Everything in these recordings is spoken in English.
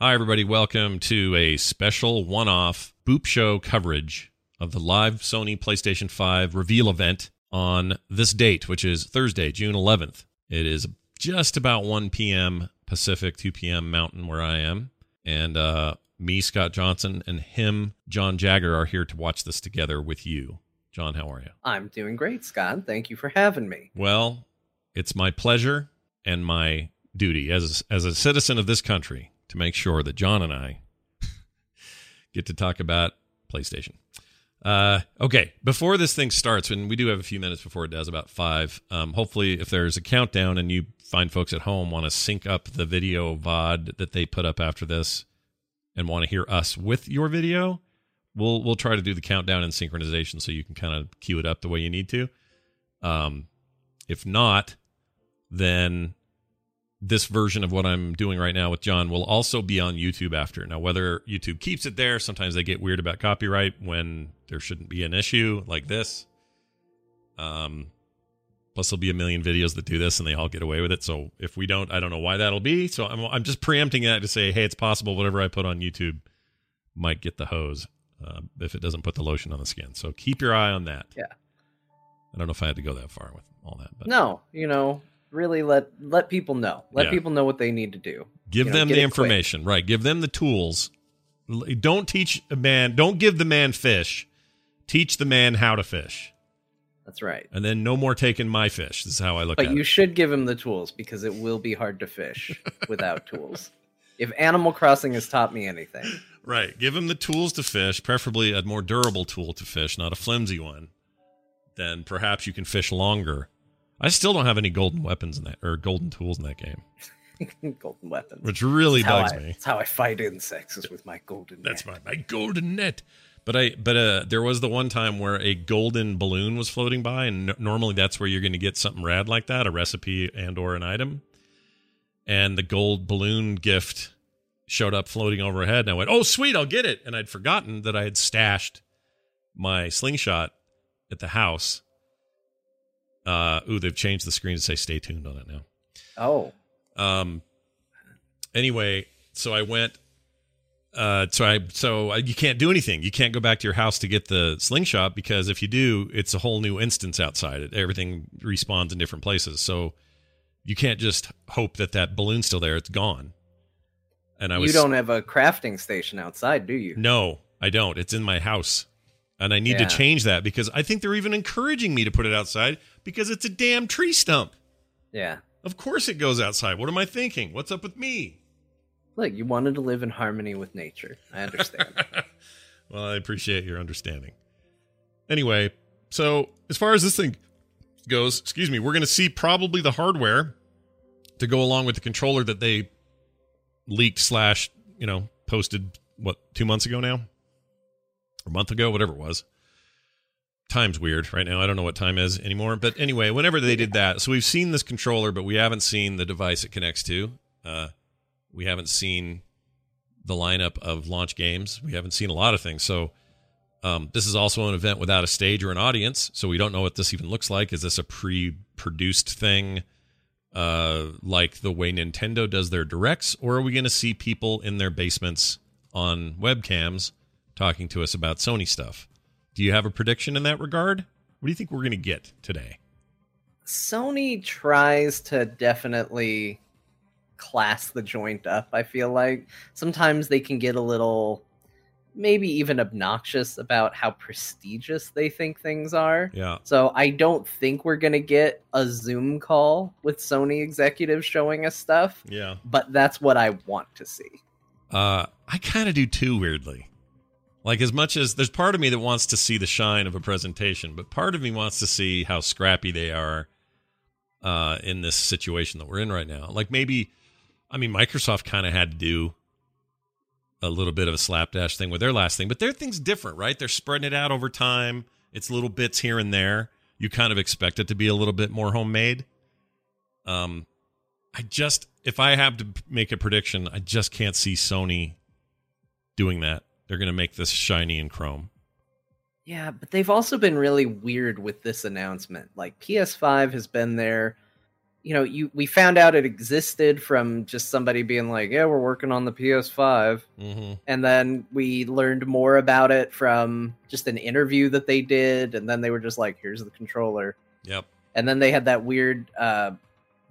Hi, everybody. Welcome to a special one off Boop Show coverage of the live Sony PlayStation 5 reveal event on this date, which is Thursday, June 11th. It is just about 1 p.m. Pacific, 2 p.m. Mountain, where I am. And uh, me, Scott Johnson, and him, John Jagger, are here to watch this together with you. John, how are you? I'm doing great, Scott. Thank you for having me. Well, it's my pleasure and my duty as as a citizen of this country to make sure that John and I get to talk about PlayStation. Uh, okay, before this thing starts, and we do have a few minutes before it does, about five. Um, hopefully, if there's a countdown and you find folks at home want to sync up the video VOD that they put up after this and want to hear us with your video, we'll we'll try to do the countdown and synchronization so you can kind of cue it up the way you need to. Um, if not, then this version of what I'm doing right now with John will also be on YouTube after. Now, whether YouTube keeps it there, sometimes they get weird about copyright when there shouldn't be an issue like this. Um, plus, there'll be a million videos that do this and they all get away with it. So if we don't, I don't know why that'll be. So I'm, I'm just preempting that to say, hey, it's possible whatever I put on YouTube might get the hose uh, if it doesn't put the lotion on the skin. So keep your eye on that. Yeah. I don't know if I had to go that far with all that, but No, you know, really let let people know. Let Yeah. people know what they need to do. give You know, them the it quick. information right give them the tools don't teach a man don't give the man fish teach the man how to fish That's right. and then no more taking my fish this is how i look But you it should give him the tools because it will be hard to fish without tools. If Animal Crossing has taught me anything, right give him the tools to fish preferably a more durable tool to fish not a flimsy one then perhaps you can fish longer i still don't have any golden weapons in that or golden tools in that game golden weapons, which really That's bugs I- me That's how I fight insects is with my golden. That's net. my, my golden net. But I but uh there was the one time where a golden balloon was floating by, and n- normally that's where you're going to get something rad like that, a recipe and or an item. And the gold balloon gift showed up floating overhead, and I went, "Oh, sweet, I'll get it." And I'd forgotten that I had stashed my slingshot at the house. Uh, ooh, they've changed the screen to say "Stay tuned" on it now. Oh, Um. Anyway, so I went. Uh, so I so you can't do anything. You can't go back to your house to get the slingshot because if you do, it's a whole new instance outside. It, everything respawns in different places. So you can't just hope that that balloon's still there. It's gone. And I was you don't have a crafting station outside, do you? no, I don't. It's in my house. And I need Yeah. to change that because I think they're even encouraging me to put it outside because it's a damn tree stump. Yeah. Of course it goes outside. What am I thinking? What's up with me? Look, you wanted to live in harmony with nature. I understand. well, I appreciate your understanding. Anyway, so as far as this thing goes, excuse me, we're going to see probably the hardware to go along with the controller that they leaked slash, you know, posted what two months ago now, a month ago, whatever it was. Time's weird right now. I don't know what time is anymore. But anyway, whenever they did that, so we've seen this controller, but we haven't seen the device it connects to. Uh, we haven't seen the lineup of launch games. We haven't seen a lot of things. So um, this is also an event without a stage or an audience. So we don't know what this even looks like. Is this a pre-produced thing, uh, like the way Nintendo does their directs, or are we going to see people in their basements on webcams talking to us about Sony stuff? Do you have a prediction in that regard? What do you think we're going to get today? Sony tries to definitely class the joint up. I feel like sometimes they can get a little, maybe even obnoxious about how prestigious they think things are. Yeah. So I don't think we're going to get a Zoom call with Sony executives showing us stuff, Yeah. but that's what I want to see. Uh, I kind of do too, weirdly. Like, as much as there's part of me that wants to see the shine of a presentation, but part of me wants to see how scrappy they are uh, in this situation that we're in right now. Like, maybe, I mean, Microsoft kind of had to do a little bit of a slapdash thing with their last thing, but their thing's different, right? They're spreading it out over time. It's little bits here and there. You kind of expect it to be a little bit more homemade. Um, I just, if I have to make a prediction, I just can't see Sony doing that. They're going to make this shiny in Chrome. Yeah, but they've also been really weird with this announcement. Like PS5 has been there. You know, you we found out it existed from just somebody being like, "Yeah, we're working on the PS5." Mm-hmm. And then we learned more about it from just an interview that they did and then they were just like, "Here's the controller." Yep. And then they had that weird uh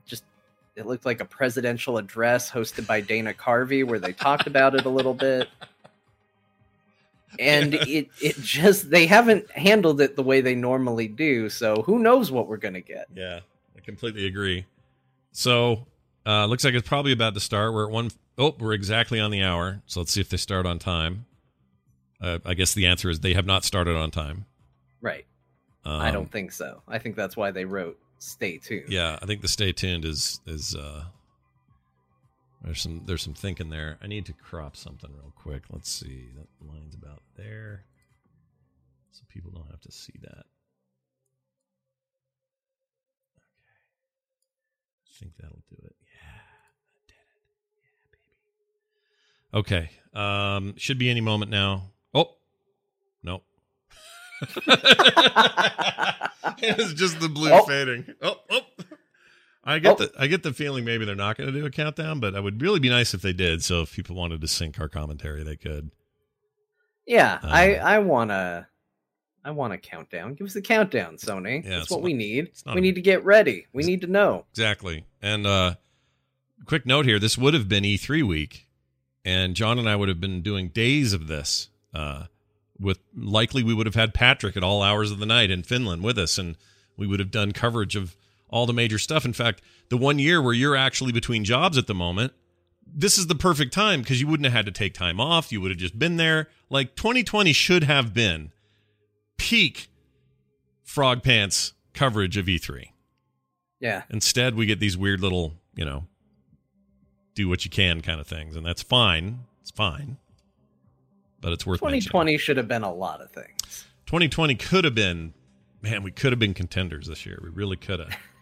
just it looked like a presidential address hosted by Dana Carvey where they talked about it a little bit. And it it just they haven't handled it the way they normally do, so who knows what we're gonna get. Yeah, I completely agree. So, uh, looks like it's probably about to start. We're at one oh we're exactly on the hour. So let's see if they start on time. Uh, I guess the answer is they have not started on time. Right. Um, I don't think so. I think that's why they wrote stay tuned. Yeah, I think the stay tuned is is uh there's some there's some thinking there. I need to crop something real quick. Let's see. That line's about there. So people don't have to see that. Okay. I think that'll do it. Yeah, I did it. Yeah, baby. Okay. Um should be any moment now. Oh. Nope. it's just the blue Oh. fading. Oh, oh. I get Oh. the I get the feeling maybe they're not going to do a countdown, but it would really be nice if they did. So if people wanted to sync our commentary, they could. Yeah, I Um, I want to I want a countdown. Give us a countdown, Sony. Yeah, That's what we need. We a- need to get ready. We need to know. Exactly. And uh quick note here, this would have been E3 week and John and I would have been doing days of this. Uh with likely we would have had Patrick at all hours of the night in Finland with us and we would have done coverage of all the major stuff. In fact, the one year where you're actually between jobs at the moment, this is the perfect time because you wouldn't have had to take time off. You would have just been there. Like 2020 should have been peak Frogpants coverage of E3. Yeah. Instead, we get these weird little, you know, do what you can kind of things, and that's fine. It's fine, but it's worth mentioning. 2020 should have been a lot of things. 2020 could have been, man, we could have been contenders this year. We really could have.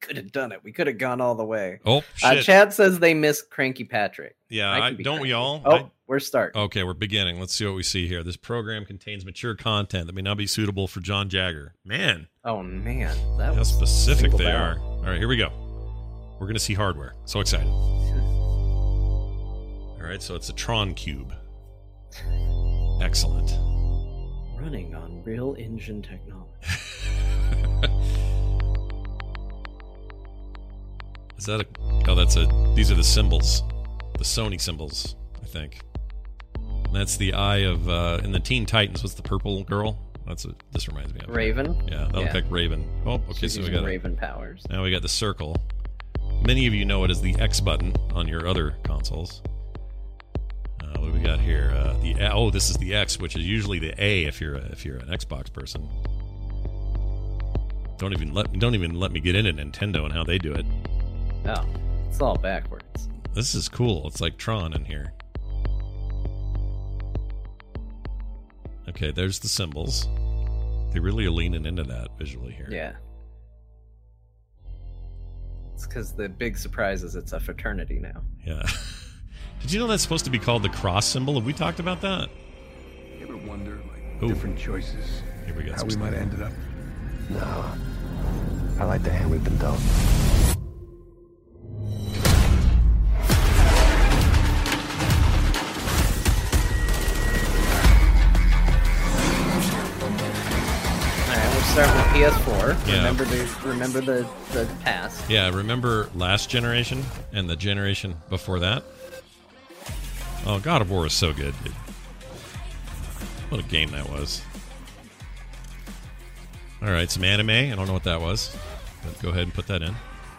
Could have done it. We could have gone all the way. Oh Uh, shit! Chad says they miss Cranky Patrick. yeah, I I, don't we all? Oh, I- we're starting. okay, we're beginning. Let's see what we see here. This program contains mature content that may not be suitable for John Jagger. Man, Oh man, that how was specific they out. are. All right, here we go. We're gonna see hardware. So excited. All right, so it's a Tron cube. Excellent. Running on real engine technology. Is that a? Oh, that's a. These are the symbols, the Sony symbols, I think. And that's the eye of uh, in the Teen Titans. What's the purple girl? That's what this reminds me of. Raven. Yeah, that'll Yeah. pick Raven. Oh, okay. She's so we got Raven powers. now we got the circle. Many of you know it as the X button on your other consoles. Uh, what do we got here? Uh, the oh, this is the X, which is usually the A if you're a, if you're an Xbox person. Don't even let don't even let me get into Nintendo and how they do it. Oh, it's all backwards. This is cool. It's like Tron in here. Okay, there's the symbols. They really are leaning into that visually here. Yeah. It's because the big surprise is it's a fraternity now. Yeah. Did you know that's supposed to be called the cross symbol? Have we talked about that? You ever wonder, like, Ooh. different choices, Here we go. how we might have ended up? No. I like the hand we've been dealt. Start with PS4. Yeah. Remember the remember the the past. Yeah, remember last generation and the generation before that? Oh, God of War is so good, dude. What a game that was. All right, some anime. I don't know what that was. But go ahead and put that in.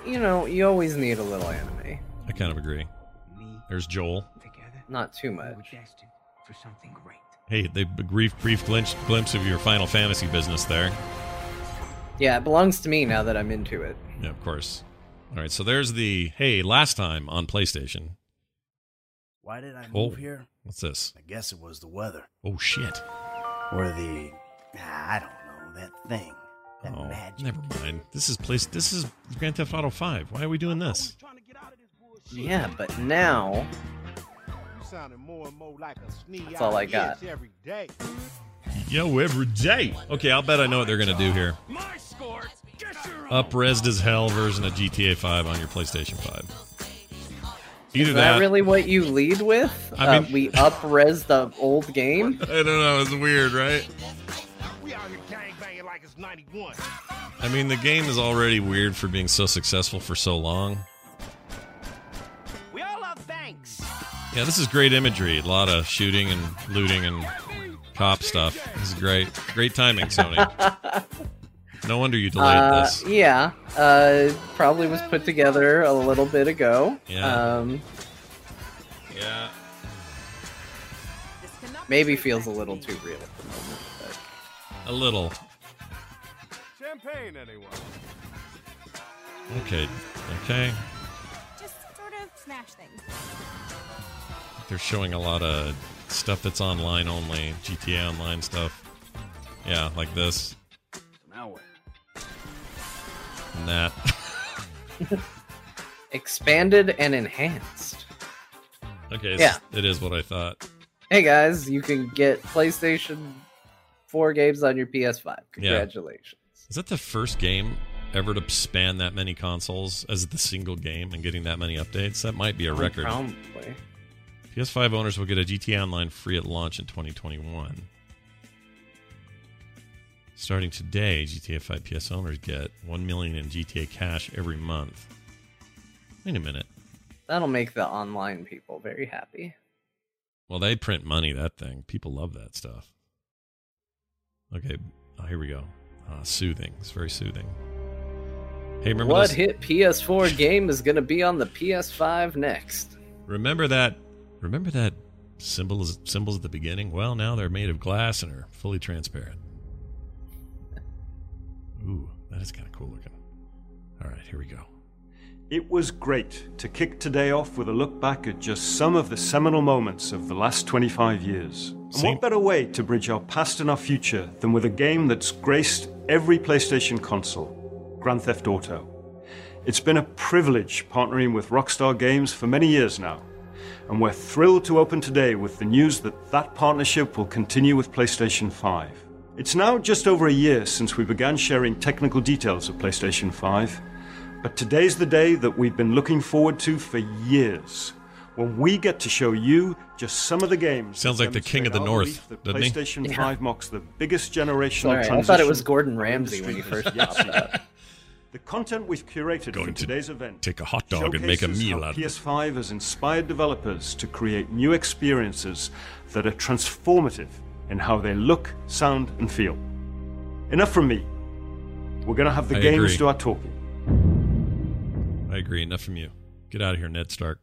You know, you always need a little anime. I kind of agree. There's Joel. Not too much. For something great. Hey, they brief brief glimpse glimpse of your Final Fantasy business there. Yeah, it belongs to me now that I'm into it. Yeah, of course. All right, so there's the hey last time on PlayStation. Why did I Oh, move here? what's this? I guess it was the weather. Oh shit! Or the. ah, I don't know, that thing. That Oh, magic. never mind. This is place. This is Grand Theft Auto Five. Why are we doing this? Yeah, but now that's all I got. Yo, every day. Okay, I'll bet I know what they're gonna do here. Up-resed as hell version of GTA 5 on your PlayStation 5. Either Is that, that. really what you lead with? I uh, mean- we up-res the old game. I don't know. It's weird, right? I mean, the game is already weird for being so successful for so long. We all love banks. Yeah, this is great imagery. A lot of shooting and looting and cop stuff. This is great. Great timing, Sony. No wonder you delayed Uh, this. yeah, uh, probably was put together a little bit ago. Yeah. Um, Yeah. maybe feels a little too real at the moment. But A little. Champagne, anyone? Okay. Okay. Just sort of smash things. They're showing a lot of stuff that's online only. GTA Online stuff. Yeah, like this and that. expanded and enhanced. Okay, Yeah. yeah. it is what I thought. Hey guys, you can get PlayStation 4 games on your PS5. Congratulations. Is that the first game ever to span that many consoles as the single game and getting that many updates? That might be a Oh, record. Probably. PS5 owners will get a GTA Online free at launch in 2021. Starting today, GTA 5 PS owners get 1 million in GTA cash every month. Wait a minute. That'll make the online people very happy. Well, they print money, that thing. People love that stuff. Okay, oh, here we go. Uh, soothing. It's very soothing. Hey, remember what those- hit PS4 game is going to be on the PS5 next? Remember that? Remember that symbols symbols at the beginning? Well, now they're made of glass and are fully transparent. Ooh, that is kind of cool looking. All right, here we go. It was great to kick today off with a look back at just some of the seminal moments of the last 25 years. And what better way to bridge our past and our future than with a game that's graced every PlayStation console Grand Theft Auto. It's been a privilege partnering with Rockstar Games for many years now, and we're thrilled to open today with the news that that partnership will continue with PlayStation 5. It's now just over a year since we began sharing technical details of PlayStation 5, but today's the day that we've been looking forward to for years. When we get to show you just some of the games. Sounds like the king of the north, our belief doesn't he? that PlayStation Yeah. 5 marks the biggest generational Sorry, I thought it was Gordon Ramsay when he industry first has yet popped up. The content we've curated Going for to today's event Take a hot dog and make a meal out of it. PS5 has inspired developers to create new experiences that are transformative in how they look, sound, and feel. Enough from me. We're going to have the I games agree. do our talking. I agree. Enough from you. Get out of here, Ned Stark.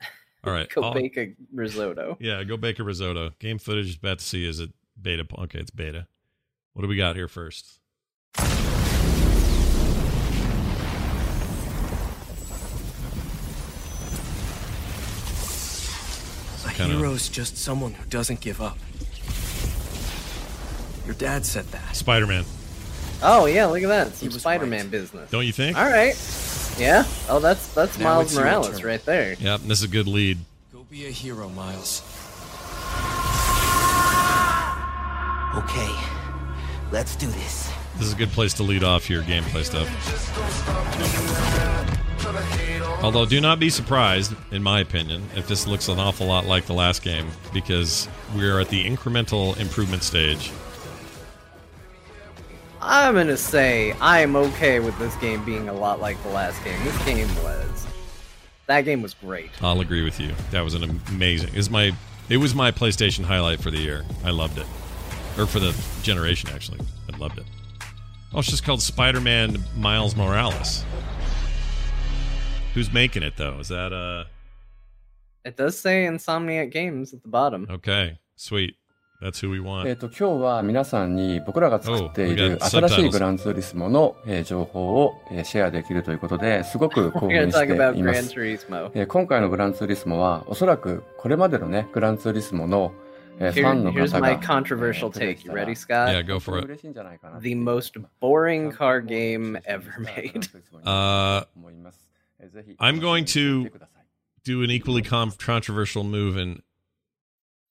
All right. Go I'll- bake a risotto. Yeah, go bake a risotto. Game footage is about to see. Is it beta? Okay, it's beta. What do we got here first? A kinda- hero's just someone who doesn't give up. Your dad said that. Spider Man. Oh yeah, look at that. Some was Spider-Man business. Don't you think? All right. Yeah. Oh, that's that's Now Miles Morales right there. Yep, this is a good lead. Go be a hero, Miles. Okay, let's do this. This is a good place to lead off your gameplay stuff. Although, do not be surprised, in my opinion, if this looks an awful lot like the last game, because we are at the incremental improvement stage. I'm gonna say I'm okay with this game being a lot like the last game. This game was. That game was great. I'll agree with you. That was an amazing. Is my it was my PlayStation highlight for the year. I loved it, or for the generation actually. I loved it. Oh, it's just called Spider-Man Miles Morales. Who's making it though? Is that uh? It does say Insomniac Games at the bottom. Okay, sweet. That's who we want. えっと、今日は皆さんに僕らが作ってい Oh, we る got 新しい subtitles. グランツーリスモの、えー情報を、えーシェアできるということで、すごく興 We're 奮 gonna し talk て about いま Gran す。 Turismo. えー今回のグランツーリスモは、おそらくこれまでのね、グランツーリスモの、えーフ Here- ァンの here's 方 my が、 controversial take. You ready, Scott? Yeah, go for it. 嬉しいんじゃないかな The most boring car game ever made. Uh, 思います。えーぜひ I'm going 楽しみに to してください do an equally com- controversial move and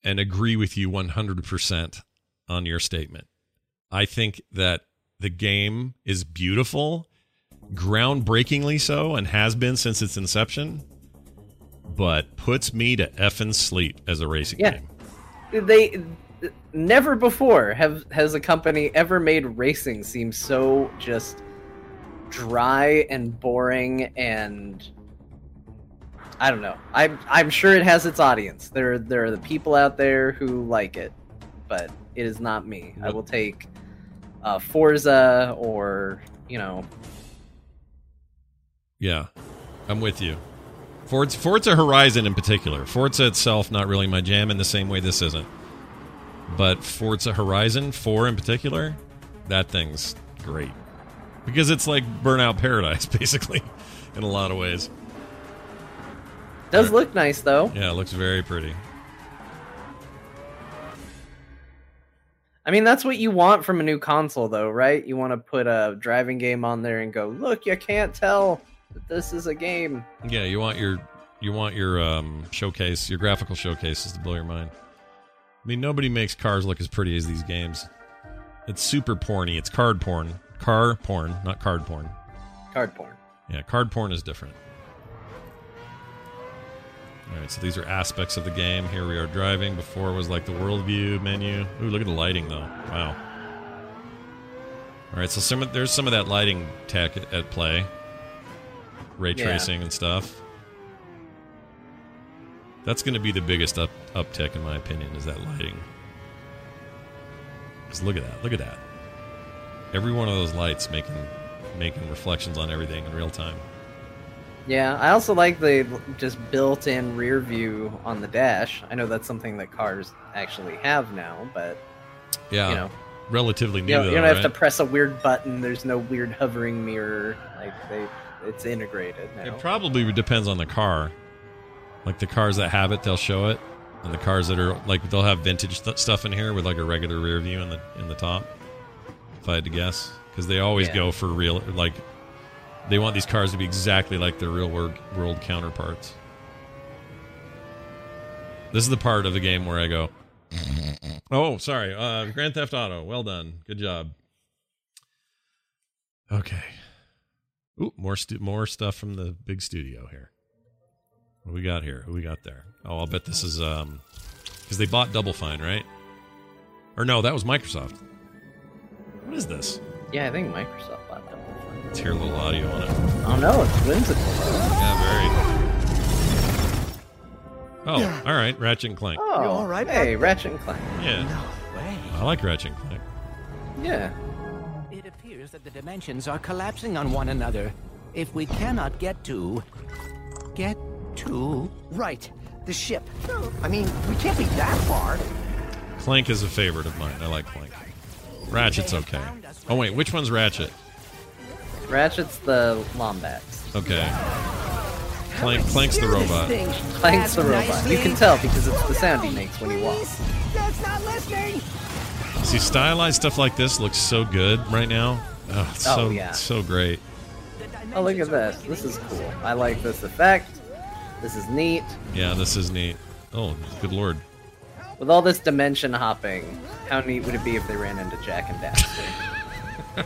and agree with you 100% on your statement. I think that the game is beautiful, groundbreakingly so, and has been since its inception, but puts me to effing sleep as a racing Yeah. game. They never before have has a company ever made racing seem so just dry and boring and I don't know. I'm I'm sure it has its audience. There there are the people out there who like it, but it is not me. I will take uh, Forza or you know Yeah, I'm with you. Forza, Forza Horizon in particular. Forza itself, not really my jam in the same way this isn't. But Forza Horizon 4 in particular, that thing's great. Because it's like Burnout Paradise, basically, in a lot of ways. Does look nice though. Yeah, it looks very pretty. I mean, that's what you want from a new console, though, right? You want to put a driving game on there and go, look, you can't tell that this is a game. Yeah, you want your you want your um, showcase, your graphical showcases to blow your mind. I mean, nobody makes cars look as pretty as these games. It's super porny. It's card porn. Car porn, not card porn. Card porn. Yeah, card porn is different. All right, so these are aspects of the game. Here we are driving. Before was like the world view menu. Ooh, look at the lighting though. Wow. All right, so some of, there's some of that lighting tech at, at play, ray Yeah. tracing and stuff. That's going to be the biggest up uptick in my opinion. Is that lighting? Because look at that. Look at that. Every one of those lights making making reflections on everything in real time. Yeah, I also like the just built-in rear view on the dash. I know that's something that cars actually have now, but Yeah, you know, relatively new. you don't, though, you don't have to press a weird button. There's no weird hovering mirror. Like they, it's integrated now. It probably depends on the car. Like the cars that have it, they'll show it, and the cars that are like they'll have vintage st- stuff in here with like a regular rear view in the in the top. If I had to guess, because they always Yeah. go for real, like they want these cars to be exactly like their real world world counterparts. This is the part of the game where I go, "Oh, sorry, uh, Grand Theft Auto. Well done, good job." Okay. Ooh, more stu- more stuff from the big studio here. What we got here? Who we got there? Oh, I'll bet this is um because they bought Double Fine, right? Or no, that was Microsoft. What is this? Yeah, I think Microsoft bought that. Let's hear a little audio on it. Oh no, it's whimsical. Yeah, very. Oh, all right, Ratchet and Clank. Oh, all right Hey, Ratchet and Clank. Yeah, No way. I like Ratchet and Clank. Yeah. It appears that the dimensions are collapsing on one another. If we cannot get to. get to. Right. The ship. I mean, we can't be that far. Clank is a favorite of mine. I like Clank. Ratchet's okay. Oh wait, which one's Ratchet? Ratchet's the Lombax. Okay. Clank, Clank's the robot. Clank's the robot. You can tell because it's the sound he makes when he walks. That's not listening. See, stylized stuff like this looks so good right now. Oh, it's Oh, so yeah. so great. Oh, look at this. This is cool. I like this effect. This is neat. Yeah, this is neat. Oh, good lord. With all this dimension hopping, how neat would it be if they ran into Jak and Daxter?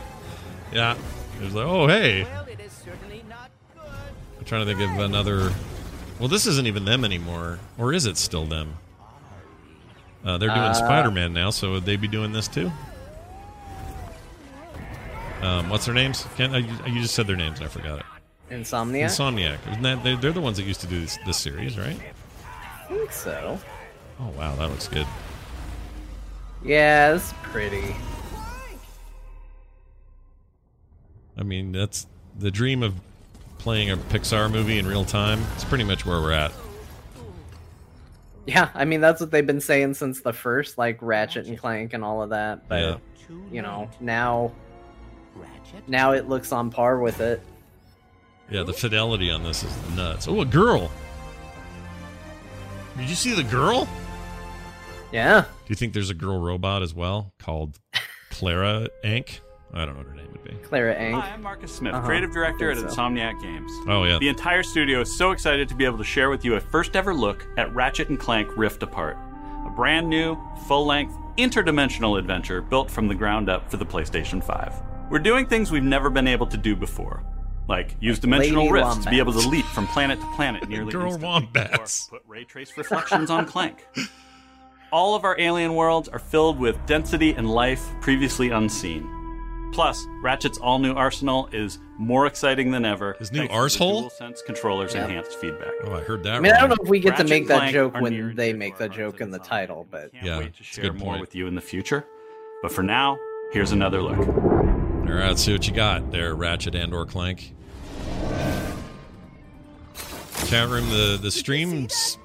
Yeah. It was like, oh, hey. I'm trying to think of another. Well, this isn't even them anymore. Or is it still them? Uh, they're doing Uh, Spider Man now, so would they be doing this too? Um, what's their names? Can't, I, you just said their names and I forgot it. Insomniac? Insomniac. Isn't that, they, they're the ones that used to do this, this series, right? I think so. Oh, wow, that looks good. Yeah, it's pretty. I mean, that's the dream of playing a Pixar movie in real time. It's pretty much where we're at. Yeah, I mean that's what they've been saying since the first, like Ratchet and Clank and all of that. But Yeah. you know, now now it looks on par with it. Yeah, the fidelity on this is nuts. Oh, a girl. Did you see the girl? Yeah. Do you think there's a girl robot as well called Clara Ank? I don't know what her name would be. Clara Ank. Hi, I'm Marcus Smith, Uh-huh. creative director at Think so. Insomniac Games. Oh, yeah. The entire studio is so excited to be able to share with you a first ever look at Ratchet and Clank Rift Apart, a brand new, full length, interdimensional adventure built from the ground up for the PlayStation 5. We're doing things we've never been able to do before, like use dimensional Lady rifts to be able to Wombats. leap from planet to planet nearly Girl instantly, wombats. or put ray trace reflections on Clank. All of our alien worlds are filled with density and life previously unseen. Plus, Ratchet's all new arsenal is more exciting than ever. His new thanks to the arsehole? DualSense controllers Yeah. enhanced feedback. Oh, I heard that. I mean, I don't know if we get to make that Clank joke when they make our that joke in the title, but Can't Yeah, wait to it's a share good more point. with you in the future. But for now, here's another look. All right, let's see what you got there, Ratchet and or Clank. Chat room, the the stream's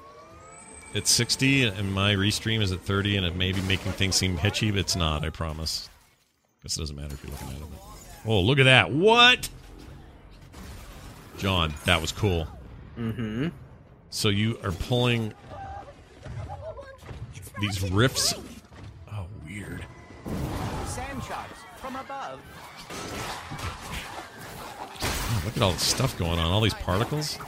at 60, and my restream is at 30, and it may be making things seem hitchy, but it's not. I promise. Guess it doesn't matter if you're looking at it. Oh, look at that! What? John, that was cool. Mm-hmm. So you are pulling these rifts. Oh, weird. Sand sharks from above. Oh, look at all the stuff going on. All these particles.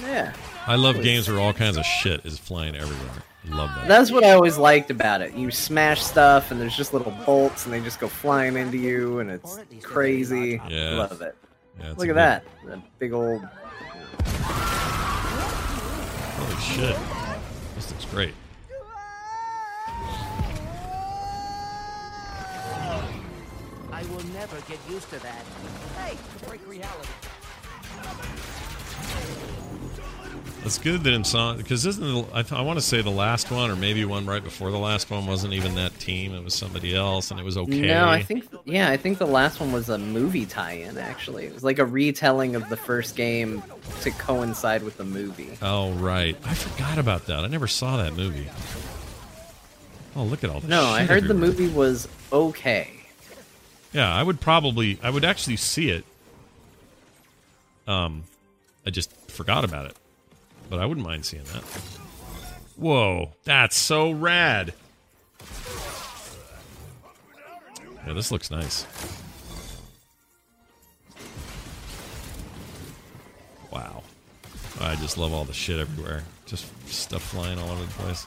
Yeah. I love games where all kinds of shit is flying everywhere. Love that. That's what I always liked about it. You smash stuff, and there's just little bolts, and they just go flying into you, and it's crazy. Yeah. Love it. Yeah, Look at good- that. That big old. Holy shit. This looks great. I will never get used to that. Hey, break reality. It's good that Insom because isn't the, I, I want to say the last one or maybe one right before the last one wasn't even that team. It was somebody else, and it was okay. No, I think yeah, I think the last one was a movie tie-in. Actually, it was like a retelling of the first game to coincide with the movie. Oh right, I forgot about that. I never saw that movie. Oh, look at all the No, I heard the movie was okay. Yeah, I would probably I would actually see it. Um, I just forgot about it, but I wouldn't mind seeing that. Whoa, that's so rad! Yeah, this looks nice. Wow, I just love all the shit everywhere. Just stuff flying all over the place.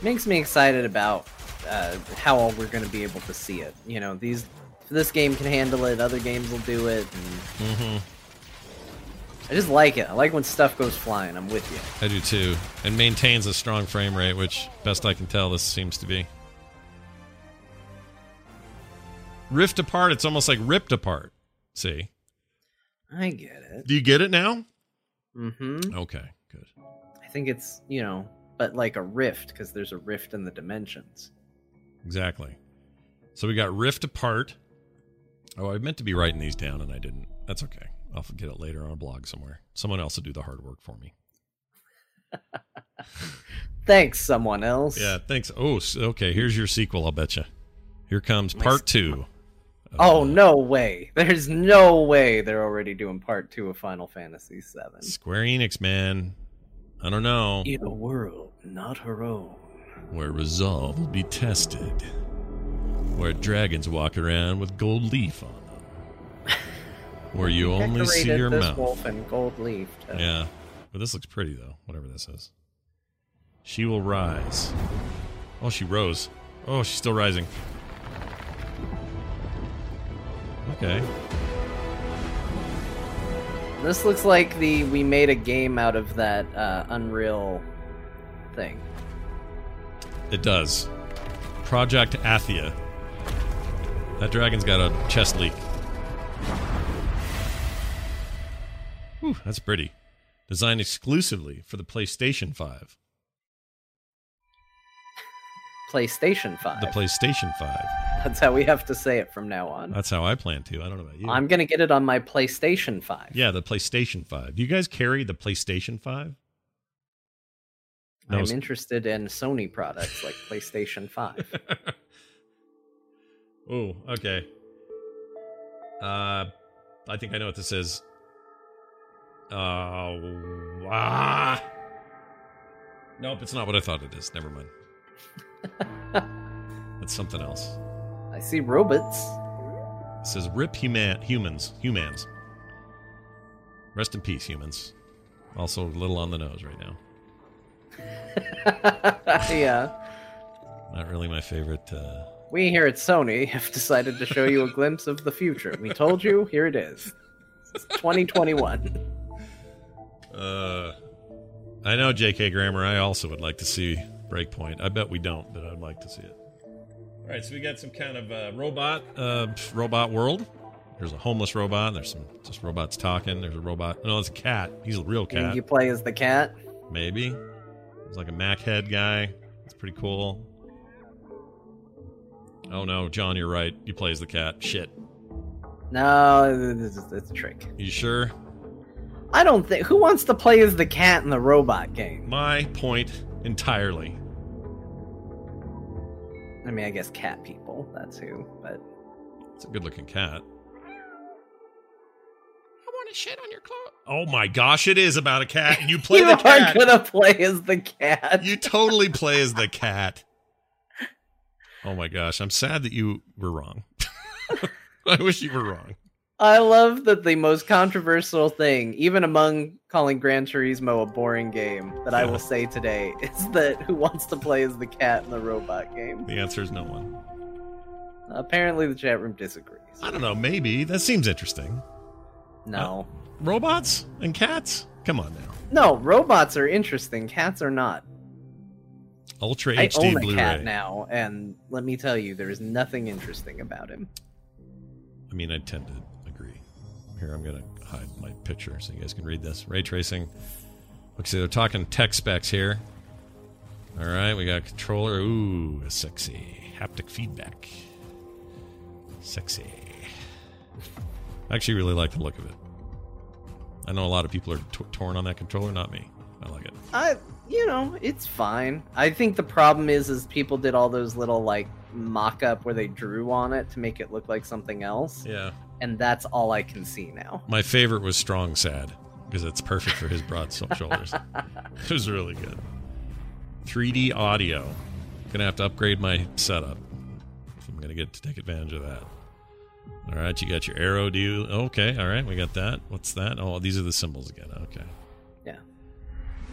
Makes me excited about uh, how all we're going to be able to see it. You know, these this game can handle it. Other games will do it. And Mm-hmm. I just like it. I like when stuff goes flying. I'm with you. I do too. And maintains a strong frame rate, which, best I can tell, this seems to be. Rift apart, it's almost like ripped apart. See? I get it. Do you get it now? Mm-hmm. Okay, good. I think it's you know, but like a rift because there's a rift in the dimensions. Exactly. So we got rift apart. Oh, I meant to be writing these down and I didn't. That's okay. I'll get it later on a blog somewhere. Someone else will do the hard work for me. Thanks, someone else. Yeah, thanks. Oh, okay. Here's your sequel, I'll bet you. Here comes My part two. Oh no way! There's no way they're already doing part two of Final Fantasy VII. Square Enix, man. I don't know. In a world not her own. where resolve will be tested, where dragons walk around with gold leaf on. Where you only see your mouth. wolf in gold leaf. to- Yeah. But this looks pretty though, whatever this is. She will rise. Oh, she rose. Oh, she's still rising. Okay. This looks like the we made a game out of that uh, Unreal thing. It does. Project Athia. That dragon's got a chest leak. Whew, that's pretty. Designed exclusively for the PlayStation 5. PlayStation 5. The PlayStation 5. That's how we have to say it from now on. That's how I plan to. I don't know about you. I'm going to get it on my PlayStation 5. Yeah, the PlayStation 5. Do you guys carry the PlayStation 5? No, I'm it's- interested in Sony products like PlayStation 5. Oh, okay. Uh, I think I know what this is. Uh, ah. Nope, it's not what I thought it is. Never mind. it's something else. I see robots. It says "Rip human humans humans." Rest in peace, humans. Also, a little on the nose right now. yeah. Not really my favorite. Uh, We here at Sony have decided to show you a glimpse of the future. We told you, here it is. It's 2021. Uh, I know J.K. Grammar. I also would like to see Breakpoint. I bet we don't, but I'd like to see it. All right, so we got some kind of uh, robot, uh, robot world. There's a homeless robot. There's some just robots talking. There's a robot. No, it's a cat. He's a real And cat. you play as the cat. Maybe. There's like a Mac head guy. It's pretty cool. Oh no, John, you're right. You play as the cat. Shit. No, it's, it's- it's a trick. You sure? I don't think. Who wants to play as the cat in the robot game? My point entirely. I mean, I guess cat people. That's who. But It's a good looking cat. I want to shit on your clothes. Oh my gosh, it is about a cat, and you play you the cat. are gonna play as the cat. You totally play as the cat. Oh my gosh, I'm sad that you were wrong. I wish you were wrong. I love that the most controversial thing, even among calling Gran Turismo a boring game, that I will say today is that who wants to play as the cat in the robot game? The answer is no one. Apparently, the chat room disagrees. I don't know, maybe. That seems interesting. No. Uh, robots and cats? Come on now. No, robots are interesting. Cats are not. Ultra I HD own a Blu-ray. cat now, and let me tell you, there is nothing interesting about him. I mean, I tend to. Here, I'm going to hide my picture so you guys can read this. Ray tracing. Look, see, they're talking tech specs here. All right, we got a controller. Ooh, sexy. Haptic feedback. Sexy. I actually really like the look of it. I know a lot of people are t- torn on that controller, not me. I like it. I, you know, it's fine. I think the problem is, is people did all those little like mock-up where they drew on it to make it look like something else. Yeah. And that's all I can see now. My favorite was Strong Sad because it's perfect for his broad shoulders. It was really good. 3D audio. Gonna have to upgrade my setup if I'm gonna get to take advantage of that. All right, you got your arrow. Do you? Okay, all right, we got that. What's that? Oh, these are the symbols again. Okay.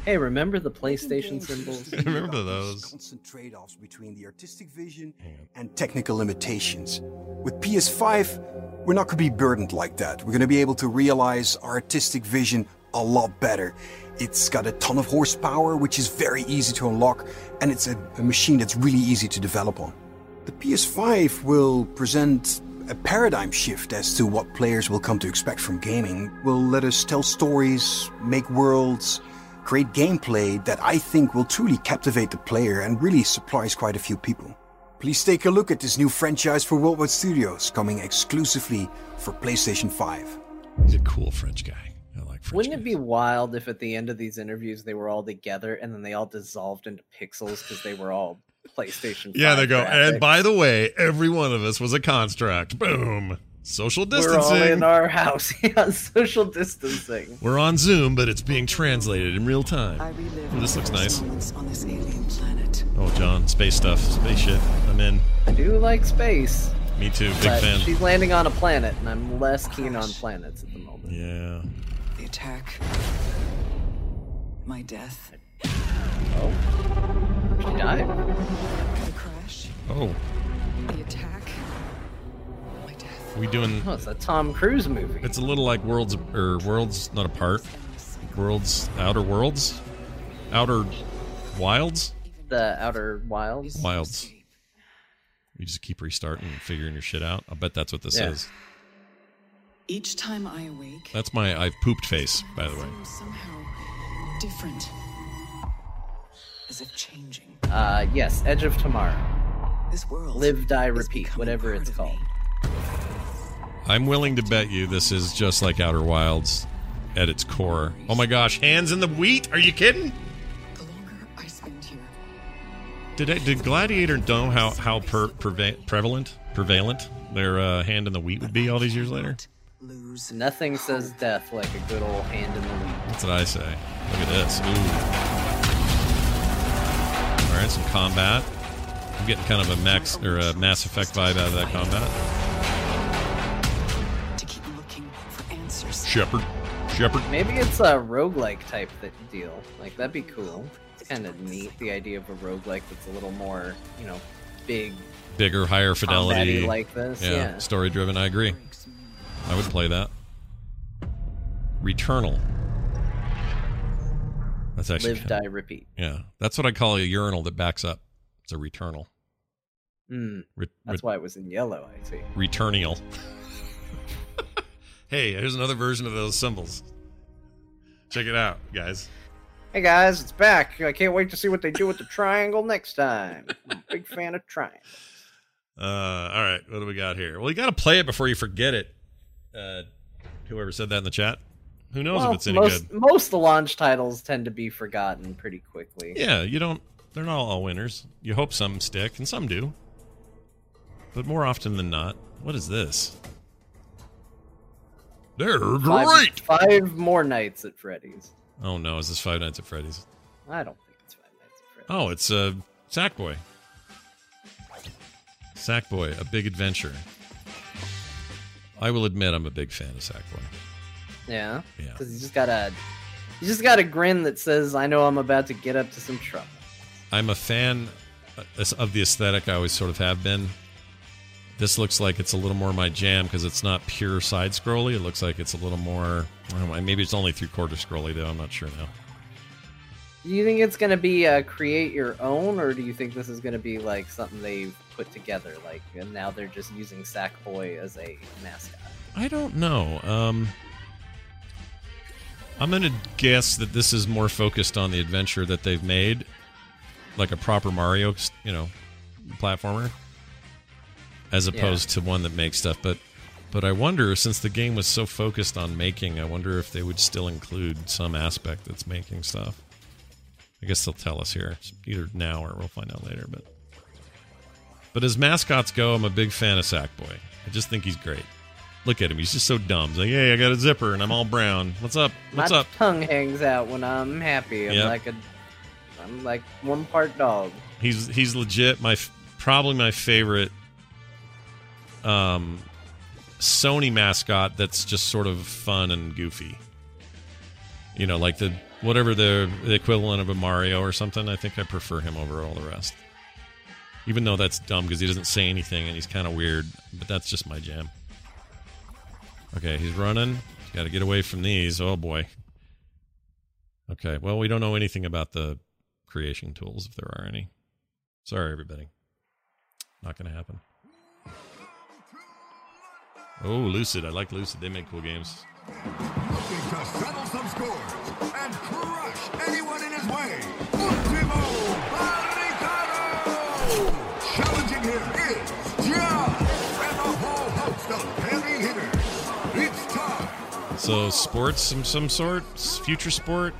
Yeah. Hey, remember the PlayStation symbols? Remember those? Constant trade-offs between the artistic vision and technical limitations. With PS5, we're not going to be burdened like that. We're going to be able to realize our artistic vision a lot better. It's got a ton of horsepower, which is very easy to unlock, and it's a, a machine that's really easy to develop on. The PS5 will present a paradigm shift as to what players will come to expect from gaming. Will let us tell stories, make worlds, create gameplay that I think will truly captivate the player and really surprise quite a few people. Please take a look at this new franchise for Worldwide Studios coming exclusively for PlayStation 5. He's a cool French guy. I like French. Wouldn't it be wild if at the end of these interviews they were all together and then they all dissolved into pixels because they were all PlayStation? Yeah, they go. graphics? And by the way, every one of us was a construct. Boom. Social distancing. we're all in our house. yeah, social distancing. We're on Zoom, but it's being translated in real time. Ooh, this looks nice. on this alien planet. Oh, John, space stuff, space shit. I'm in. I do like space. Me too. Big but fan. she's landing on a planet, and I'm less keen on planets at the moment. Yeah. The attack. My death. Oh. She died. The crash. Oh, The attack. We doing? Oh, it's a Tom Cruise movie. It's a little like worlds or worlds not apart. Worlds, outer worlds, outer wilds, The Outer Wilds. wilds. You just keep restarting and figuring your shit out. I bet that's what this Yeah. is. Each time I awake, That's my I've pooped face, by the way. Somehow different. As if changing. Uh, yes, Edge of Tomorrow. This world. Live, die, repeat, whatever it's called. I'm willing to bet you this is just like Outer Wilds at its core. Oh my gosh, hands in the wheat? Are you kidding? The longer I spend here. Did I, did Gladiator know how how per, preva- prevalent prevalent their uh, hand in the wheat would be all these years later? Lose. Nothing says death like a good old hand in the wheat. That's what I say. Look at this. Ooh. All right, some combat. I'm getting kind of a Max or a Mass Effect vibe out of that combat. Shepard, Shepard. Maybe it's a roguelike type th- deal. Like, that'd be cool. It's kind of neat, the idea of a roguelike that's a little more, you know, big. Bigger, higher fidelity. Like this, yeah. story driven. I agree. I would play that. Returnal. That's actually Live, kinda- die, repeat. Yeah, that's what I call a urinal that backs up. It's a returnal. Hmm. Re- That's re- why it was in yellow, I see. Returnial. hey, here's another version of those symbols. Check it out, guys. Hey guys, it's back. I can't wait to see what they do with the triangle next time. I'm a big fan of triangle. Uh, all right, what do we got here? Well, you got to play it before you forget it. Uh, whoever said that in the chat, who knows Well, if it's any most, good? Most of the launch titles tend to be forgotten pretty quickly. Yeah, you don't. They're not all winners. You hope some stick, and some do. But more often than not, what is this? They're great. Five more nights at Freddy's. Oh no, is this Five Nights at Freddy's? I don't think it's Five Nights at Freddy's. Oh, it's uh, Sackboy. Sackboy, a big adventure. I will admit I'm a big fan of Sackboy. Yeah. Yeah. Because he's just got a, he's just got a grin that says, "I know I'm about to get up to some trouble." I'm a fan uh, of the aesthetic. I always sort of have been. This looks like it's a little more my jam because it's not pure side scrolly. It looks like it's a little more. Know, maybe it's only three quarter scrolly though. I'm not sure now. Do you think it's gonna be uh, create your own, or do you think this is gonna be like something they've put together, like and now they're just using Sackboy as a mascot? I don't know. Um, I'm going to guess that this is more focused on the adventure that they've made, like a proper Mario, you know, platformer, as Yeah. opposed to one that makes stuff. But, but I wonder, since the game was so focused on making, I wonder if they would still include some aspect that's making stuff. I guess they'll tell us here, either now or we'll find out later. But, but as mascots go, I'm a big fan of Sackboy. I just think he's great. Look at him; he's just so dumb. He's like, "Hey, I got a zipper and I'm all brown. What's up? What's My up?" tongue hangs out when I'm happy. I'm Yep. like a, I'm like one part dog. He's he's legit my probably my favorite um Sony mascot that's just sort of fun and goofy. You know, like the whatever the, the equivalent of a Mario or something. I think I prefer him over all the rest. Even though that's dumb because he doesn't say anything and he's kind of weird, but that's just my jam. Okay, he's running. He's got to get away from these. Oh boy. Okay, well, we don't know anything about the creation tools if there are any. Sorry, everybody. Not going to happen. Oh, Lucid. I like Lucid. They make cool games. Looking to settle some scores and crush anyone in his way. Ultimo Barricado! Challenging him is John and a whole host of heavy hitters. It's time. So, sports, some some sort, future sport.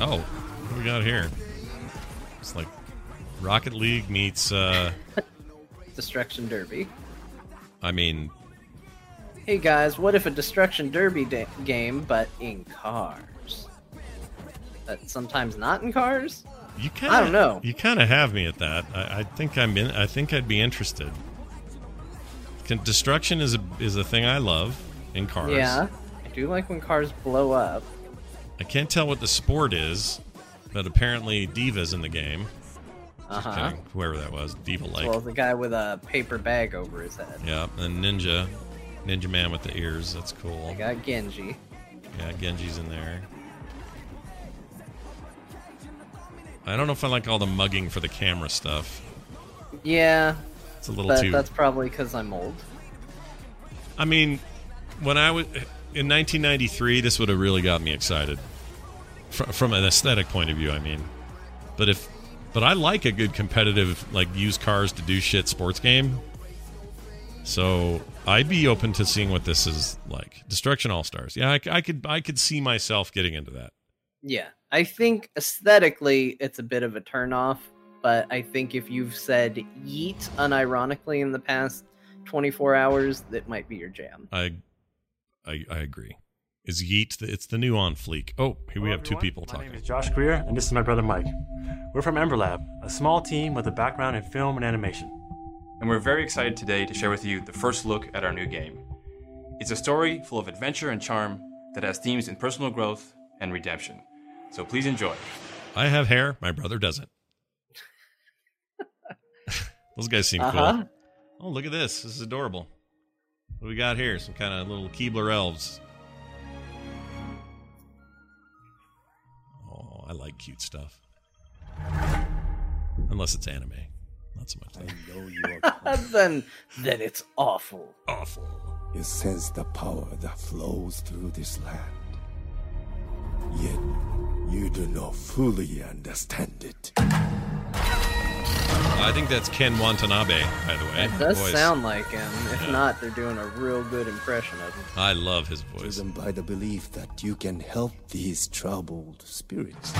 Oh, what do we got here? It's like Rocket League meets. uh Destruction Derby. I mean, Hey guys, what if a Destruction Derby da- game, but in cars? But sometimes not in cars? You kind I don't know. You kind of have me at that. I, I think I'm in. I think I'd be interested. Con- destruction is a is a thing I love in cars. Yeah, I do like when cars blow up. I can't tell what the sport is, but apparently Diva's in the game. Uh-huh. kidding. Whoever that was, Diva like. well the guy with a paper bag over his head. yeah, and Ninja, Ninja Man with the ears. That's cool. I got Genji. Yeah, Genji's in there. I don't know if I like all the mugging for the camera stuff. Yeah, It's a little too. that's probably because I'm old. I mean, when I was in 1993, this would have really got me excited from, from an aesthetic point of view. I mean, but if, but I like a good competitive like use cars to do shit sports game. So I'd be open to seeing what this is like. Destruction All Stars. Yeah, I could I could see myself getting into that. Yeah, I think aesthetically it's a bit of a turnoff, but I think if you've said yeet unironically in the past 24 hours, that might be your jam. I I, I agree. Is Yeet? The, it's the new on fleek. Oh, here we have two people My talking. name is Josh Grier, and this is my brother Mike. We're from Ember Lab, a small team with a background in film and animation. and we're very excited today to share with you the first look at our new game. It's a story full of adventure and charm that has themes in personal growth and redemption. So please enjoy. I have hair. My brother doesn't. Those guys seem Uh-huh. cool. Oh, look at this. This is adorable. What do we got here? Some kind of little Keebler elves. I like cute stuff. Unless it's anime. Not so much. I know you are. then, then it's awful. Awful. You sense the power that flows through this land. Yet, you do not fully understand it. I think that's Ken Watanabe, by the way. It does Voice. sound like him. If Yeah. not, they're doing a real good impression of him. I love his voice. Driven by the belief that you can help these troubled spirits.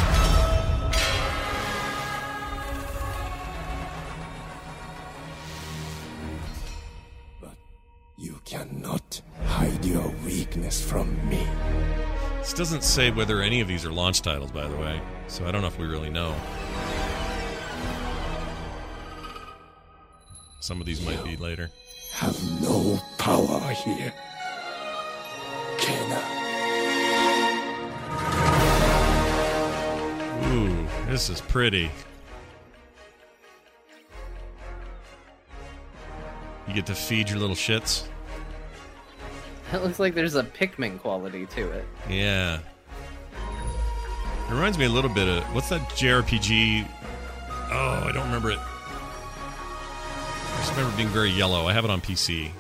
But you cannot hide your weakness from me. This doesn't say whether any of these are launch titles, by the way, so I don't know if we really know. Some of these might be later. Have no power here. Kena. Ooh, this is pretty. You get to feed your little shits. It looks like there's a Pikmin quality to it. Yeah. It reminds me a little bit of what's that JRPG? Oh, I don't remember it. I just remember being very yellow. I have it on PC.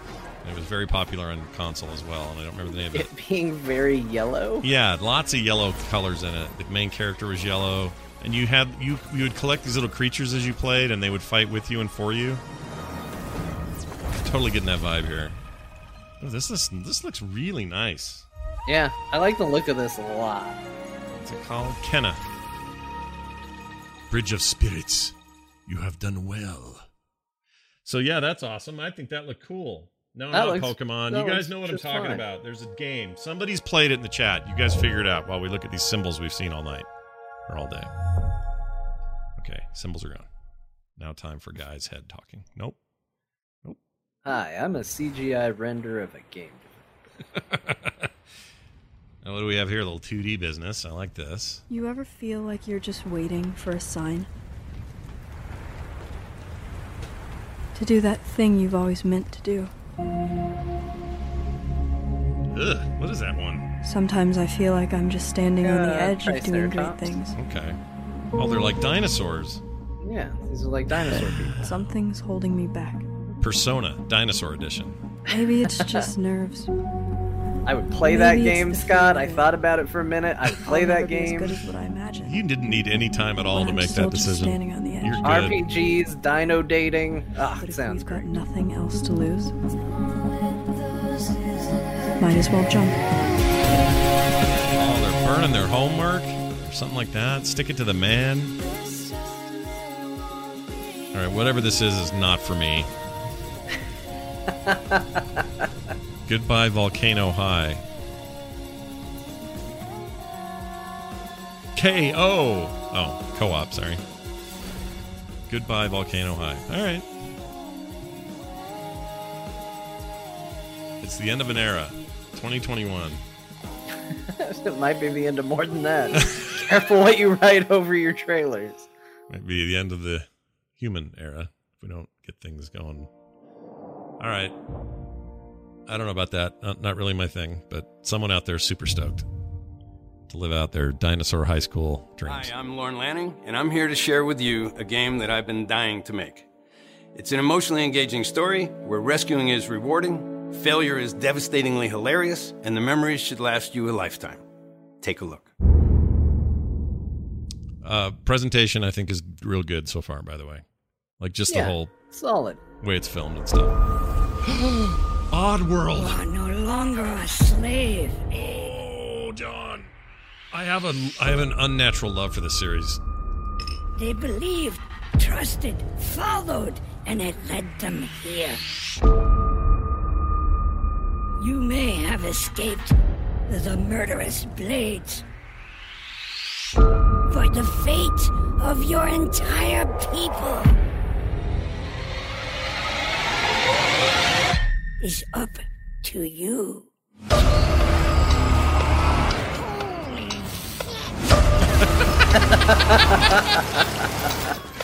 It was very popular on console as well, and I don't remember the name of it. It being very yellow. Yeah, lots of yellow colors in it. The main character was yellow, and you had you you would collect these little creatures as you played, and they would fight with you and for you. Totally getting that vibe here. Oh, this is this looks really nice. Yeah, I like the look of this a lot. What's it called? Kena. Bridge of Spirits. You have done well. So yeah, that's awesome. I think that looked cool. No, That not looks- Pokemon. You guys know what I'm talking fine. about. There's a game. Somebody's played it in the chat. You guys figure it out while we look at these symbols we've seen all night or all day. Okay, symbols are gone. Now time for guy's head talking. Nope. Nope. Hi, I'm a CGI render of a game. Now what do we have here? A little 2D business. I like this. You ever feel like you're just waiting for a sign? To do that thing you've always meant to do. Ugh, what is that one? Sometimes I feel like I'm just standing on the Uh, edge of doing great Triceratops. things. Okay. Oh, they're like dinosaurs. Yeah, these are like dinosaur people. Something's holding me back. Persona, Dinosaur Edition. Maybe it's just nerves. I would play that Maybe it's game, Scott. I thought about it for a minute. I'd play that never be as game. good as what I imagined. You didn't need any time at all When to I'm make still that just decision. standing on the edge. You're good. RPGs, dino dating. Ah, But if sounds we've got great. nothing else to lose, might as well jump. Oh, they're burning their homework or something like that. Stick it to the man. All right, whatever this is is not for me. Goodbye, Volcano High. KO. Oh, co-op. Sorry. Goodbye, Volcano High. All right. It's the end of an era. 2021. it might be the end of more than that. Careful what you write over your trailers. Might be the end of the human era if we don't get things going. All right. I don't know about that. Not, not really my thing, but someone out there is super stoked to live out their dinosaur high school dreams. Hi, I'm Lorne Lanning, and I'm here to share with you a game that I've been dying to make. It's an emotionally engaging story where rescuing is rewarding, failure is devastatingly hilarious, and the memories should last you a lifetime. Take a look. Uh, presentation, I think, is real good so far. By the way, like just Yeah, the whole solid. way it's filmed and stuff. Oddworld. You are no longer a slave. Oh, John. I have a I have an unnatural love for this series. They believed, trusted, followed, and it led them here. You may have escaped the murderous blades. But the fate of your entire people is up to you.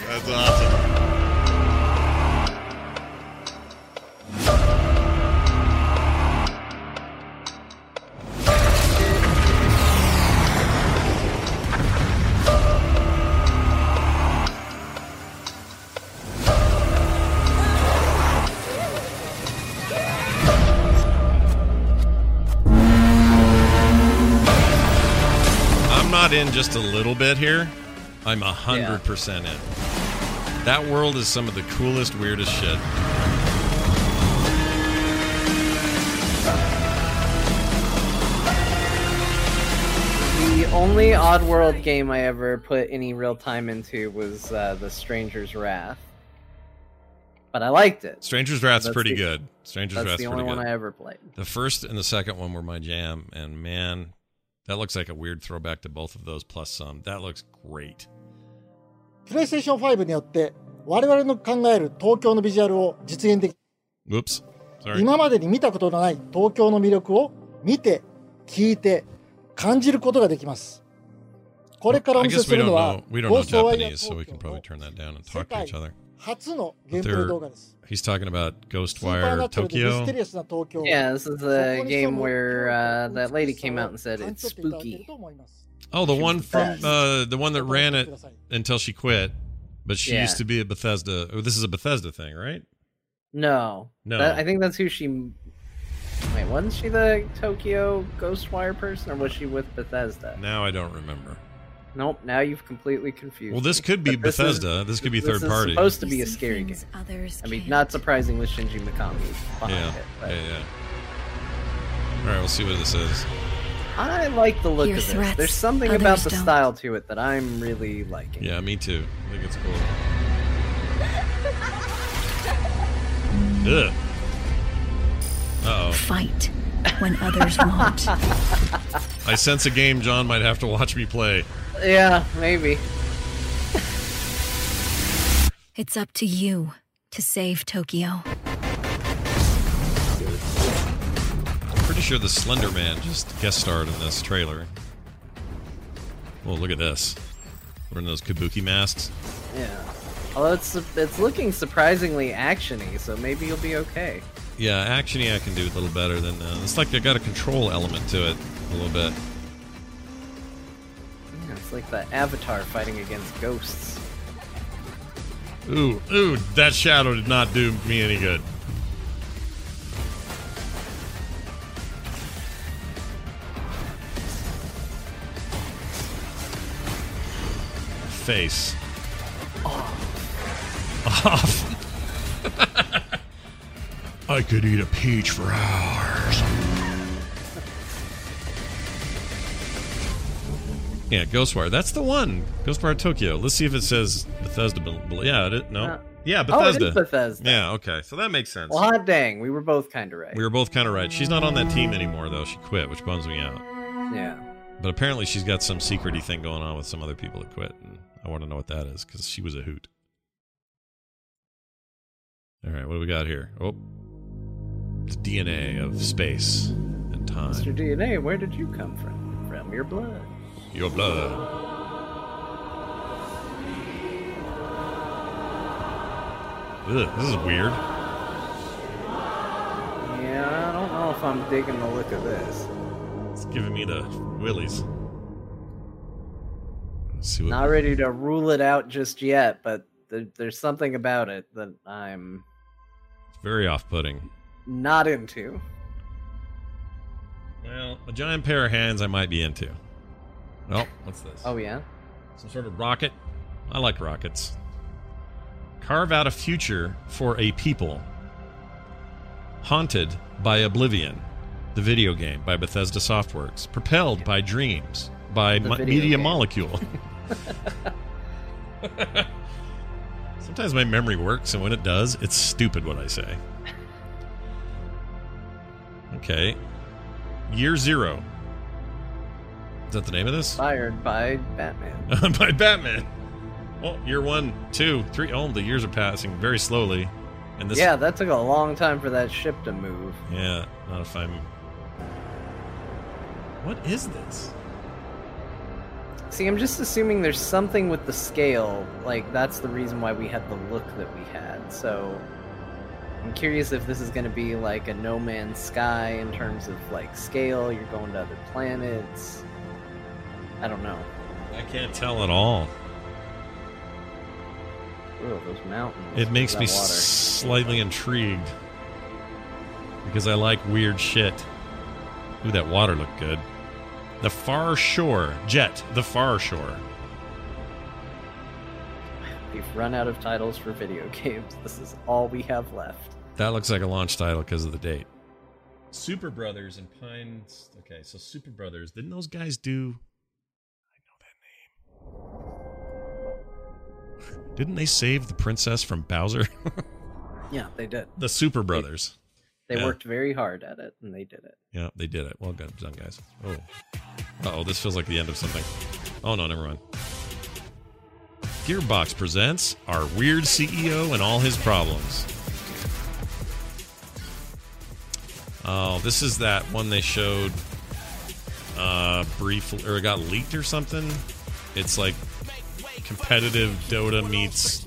That's awesome. In just a little bit here. I'm a hundred percent in. That world is some of the coolest, weirdest shit. The only Oddworld game I ever put any real time into was uh, The Stranger's Wrath. But I liked it. Stranger's Wrath's That's pretty the- good. Stranger's that's Wrath's the only good. one I ever played. The first and the second one were my jam, and man, that looks like a weird throwback to both of those plus some. That looks great. プレイステーション5によって我々の考える東京のビジュアルを実現でき Whoops. Sorry. 今までに見たことのない東京の魅力を見て聞いて感じることができますこれからお見せする don't のは. We don't ゴ know ーストワイ we can probably turn that down and 世 talk to 界 each other. 初のゲームプレイ動画です。He's talking about Ghostwire Tokyo. Yeah, this is the game where uh, that lady came out and said it's spooky. Oh, the one from uh, the one that ran it until she quit, but she yeah. used to be at Bethesda. Oh, this is a Bethesda thing, right? No, no. That, I think that's who she. Wait, wasn't she the Tokyo Ghostwire person, or was she with Bethesda? Now I don't remember. Nope. Now you've completely confused. Well, this me. could be But this is- Bethesda. This could be this third is party. supposed to be a scary game. I mean, not surprisingly, Shinji Mikami behind Yeah, it. But yeah, yeah. All right, we'll see what this is. I like the look Hear of this. threats, There's something about the don't. style to it that I'm really liking. Yeah, me too. I think it's cool. Ugh. Uh oh. Fight when others won't. I sense a game John might have to watch me play. Yeah, maybe. It's up to you to save Tokyo. Pretty sure the Slender Man just guest starred in this trailer. Oh, look at this. Wearing those kabuki masks. Yeah. Although it's it's looking surprisingly actiony, so maybe you'll be okay. Yeah, actiony I can do a little better than uh, it's like they got a control element to it a little bit. It's like the Avatar fighting against ghosts. Ooh, ooh, that shadow did not do me any good. Face. Off. I could eat a peach for hours. Yeah, Ghostwire. That's the one. Ghostwire Tokyo. Let's see if it says Bethesda. Yeah, it. No. Uh, yeah, oh, it is Bethesda. Bethesda. Yeah, okay. So that makes sense. Well, hot dang, we were both kind of right. We were both kind of right. She's not on that team anymore, though. She quit, which bums me out. Yeah. But apparently she's got some secrety thing going on with some other people that quit, and I want to know what that is because she was a hoot. All right, what do we got here? Oh, the DNA of space and time. Mr. DNA, where did you come from? From your blood. Your blood. Ugh, this is weird. Yeah, I don't know if I'm digging the look of this. It's giving me the willies. Let's see what Not ready to rule it out just yet, but there, there's something about it that I'm it's very off-putting. not into. Well, a giant pair of hands I might be into. Well, what's this? Oh yeah. Some sort of rocket. I like rockets. Carve out a future for a people. Haunted by Oblivion, the video game by Bethesda Softworks. Propelled by Dreams by Mo- Media game. Molecule. Sometimes my memory works, and when it does, it's stupid what I say. Okay. Year Zero. Is that the name of this? Inspired by Batman. by Batman. Oh, year one, two, three. Oh, the years are passing very slowly. And this yeah, that took a long time for that ship to move. Yeah, not if I'm What is this? See, I'm just assuming there's something with the scale. Like, that's the reason why we had the look that we had. So, I'm curious if this is going to be like a No Man's Sky in terms of like scale. You're going to other planets. I don't know. I can't tell at all. Ooh, those mountains. It makes me slightly intrigued because I like weird shit. Ooh, that water looked good. The Far Shore Jett. The Far Shore. We've run out of titles for video games. This is all we have left. That looks like a launch title because of the date. Super Brothers and Pines. Okay, so Super Brothers. Didn't those guys do? I know that name. Didn't they save the princess from Bowser? Yeah, they did. the Super Brothers. They Yeah. worked very hard at it, and they did it. Yeah, they did it. Well done, done guys. Oh, oh, this feels like the end of something. Oh no, never mind. Gearbox presents our weird CEO and all his problems. Oh, this is that one they showed uh brief or it got leaked or something. It's like competitive Dota meets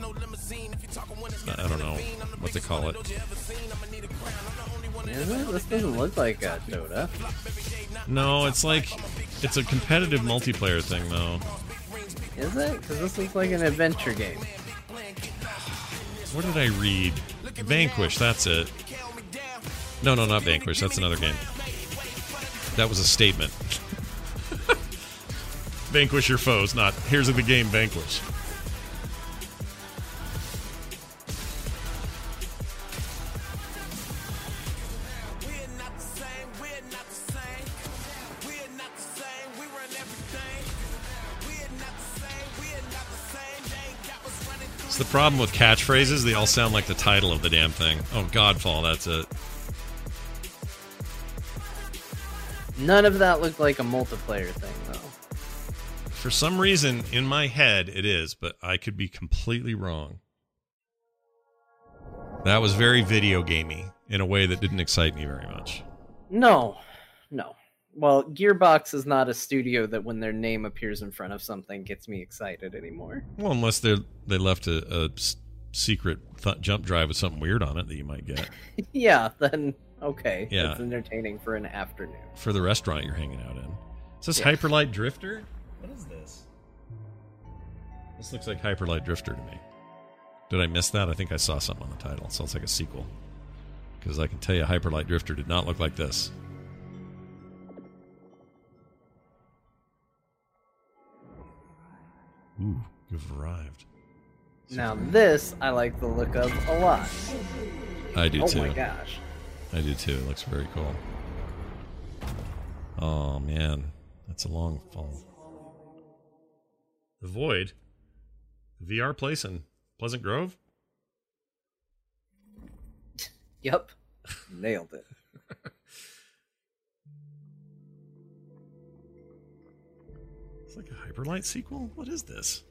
I don't know what to call it. Is it? This doesn't look like a Dota. No, it's like it's a competitive multiplayer thing though. Is it? Because this looks like an adventure game. What did I read? Vanquish, that's it. No, no, not Vanquish. That's another game. That was a statement. Vanquish your foes, not here's the game Vanquish. It's the problem with catchphrases, they all sound like the title of the damn thing. Oh, Godfall, that's it. None of that looked like a multiplayer thing. For some reason, in my head, it is, but I could be completely wrong. That was very video gamey in a way that didn't excite me very much. No, no. Well, Gearbox is not a studio that when their name appears in front of something gets me excited anymore. Well, unless they they left a secret th- jump drive with something weird on it that you might get yeah, then okay. Yeah. It's entertaining for an afternoon. for the restaurant you're hanging out in. Is this Yeah. Hyperlight Drifter? What is this? This looks like Hyperlight Drifter to me. Did I miss that? I think I saw something on the title. It sounds like a sequel. Because I can tell you, Hyperlight Drifter did not look like this. Ooh, you've arrived. Now this I like the look of a lot. I do oh too. Oh my gosh. I do too. It looks very cool. Oh man, that's a long fall. The Void, the VR place in Pleasant Grove. Yep. Nailed it. It's like a Hyperlight sequel? What is this?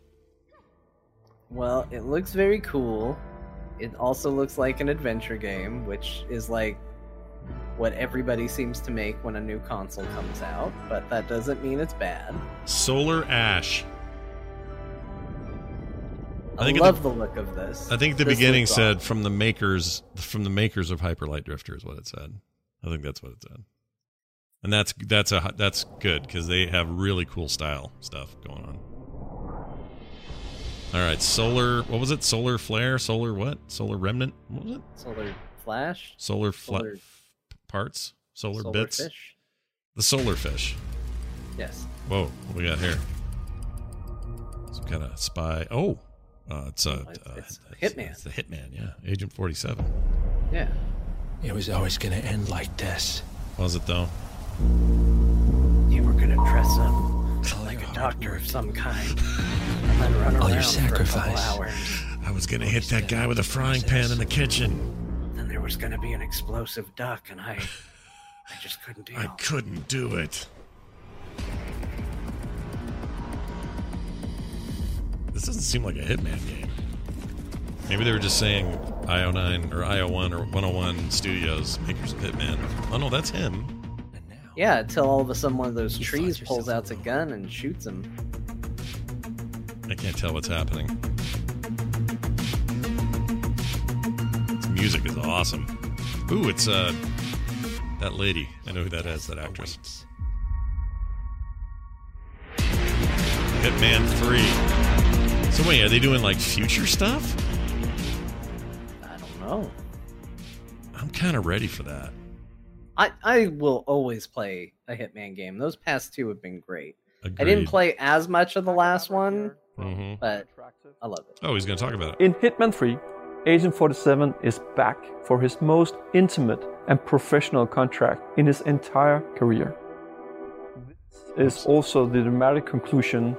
Well, it looks very cool. It also looks like an adventure game, which is like what everybody seems to make when a new console comes out, but that doesn't mean it's bad. Solar Ash. I, love the, look of this. I think the This beginning said from the makers from the makers of Hyperlight Drifter is what it said. I think that's what it said. And that's that's a that's good because they have really cool style stuff going on. All right, solar. What was it? Solar flare. Solar what? Solar remnant. What was it? Solar Flash? Solar, fla- Solar- parts. Solar, Solar bits. fish? The solar fish. Yes. Whoa, what we got here? Some kind of spy. Oh, uh, it's a it's- uh, it's Hitman. It's the Hitman. Yeah, Agent Forty Seven. Yeah. It was always gonna end like this. Was it though? You were gonna dress up like a doctor of some kind, and then run All around your for a couple sacrifice. hours. I was gonna hit that guy with a frying pan in the kitchen. Then there was gonna be an explosive duck, and I, I just couldn't do it. I couldn't do it. This doesn't seem like a Hitman game. Maybe they were just saying IO9 or IO1 or 101 Studios, makers of Hitman. Oh no, that's him. Yeah, until all of a sudden one of those trees pulls out a gun and shoots him. I can't tell what's happening. This music is awesome. Ooh, it's uh that lady. I know who that is, that actress. Hitman 3. So wait, are they doing like future stuff? I don't know. I'm kind of ready for that. I, I will always play a Hitman game. Those past two have been great. I didn't play as much of the last one, Mhm. but I love it. Oh, he's going to talk about it. In Hitman 3, Agent 47 is back for his most intimate and professional contract in his entire career. This is also the dramatic conclusion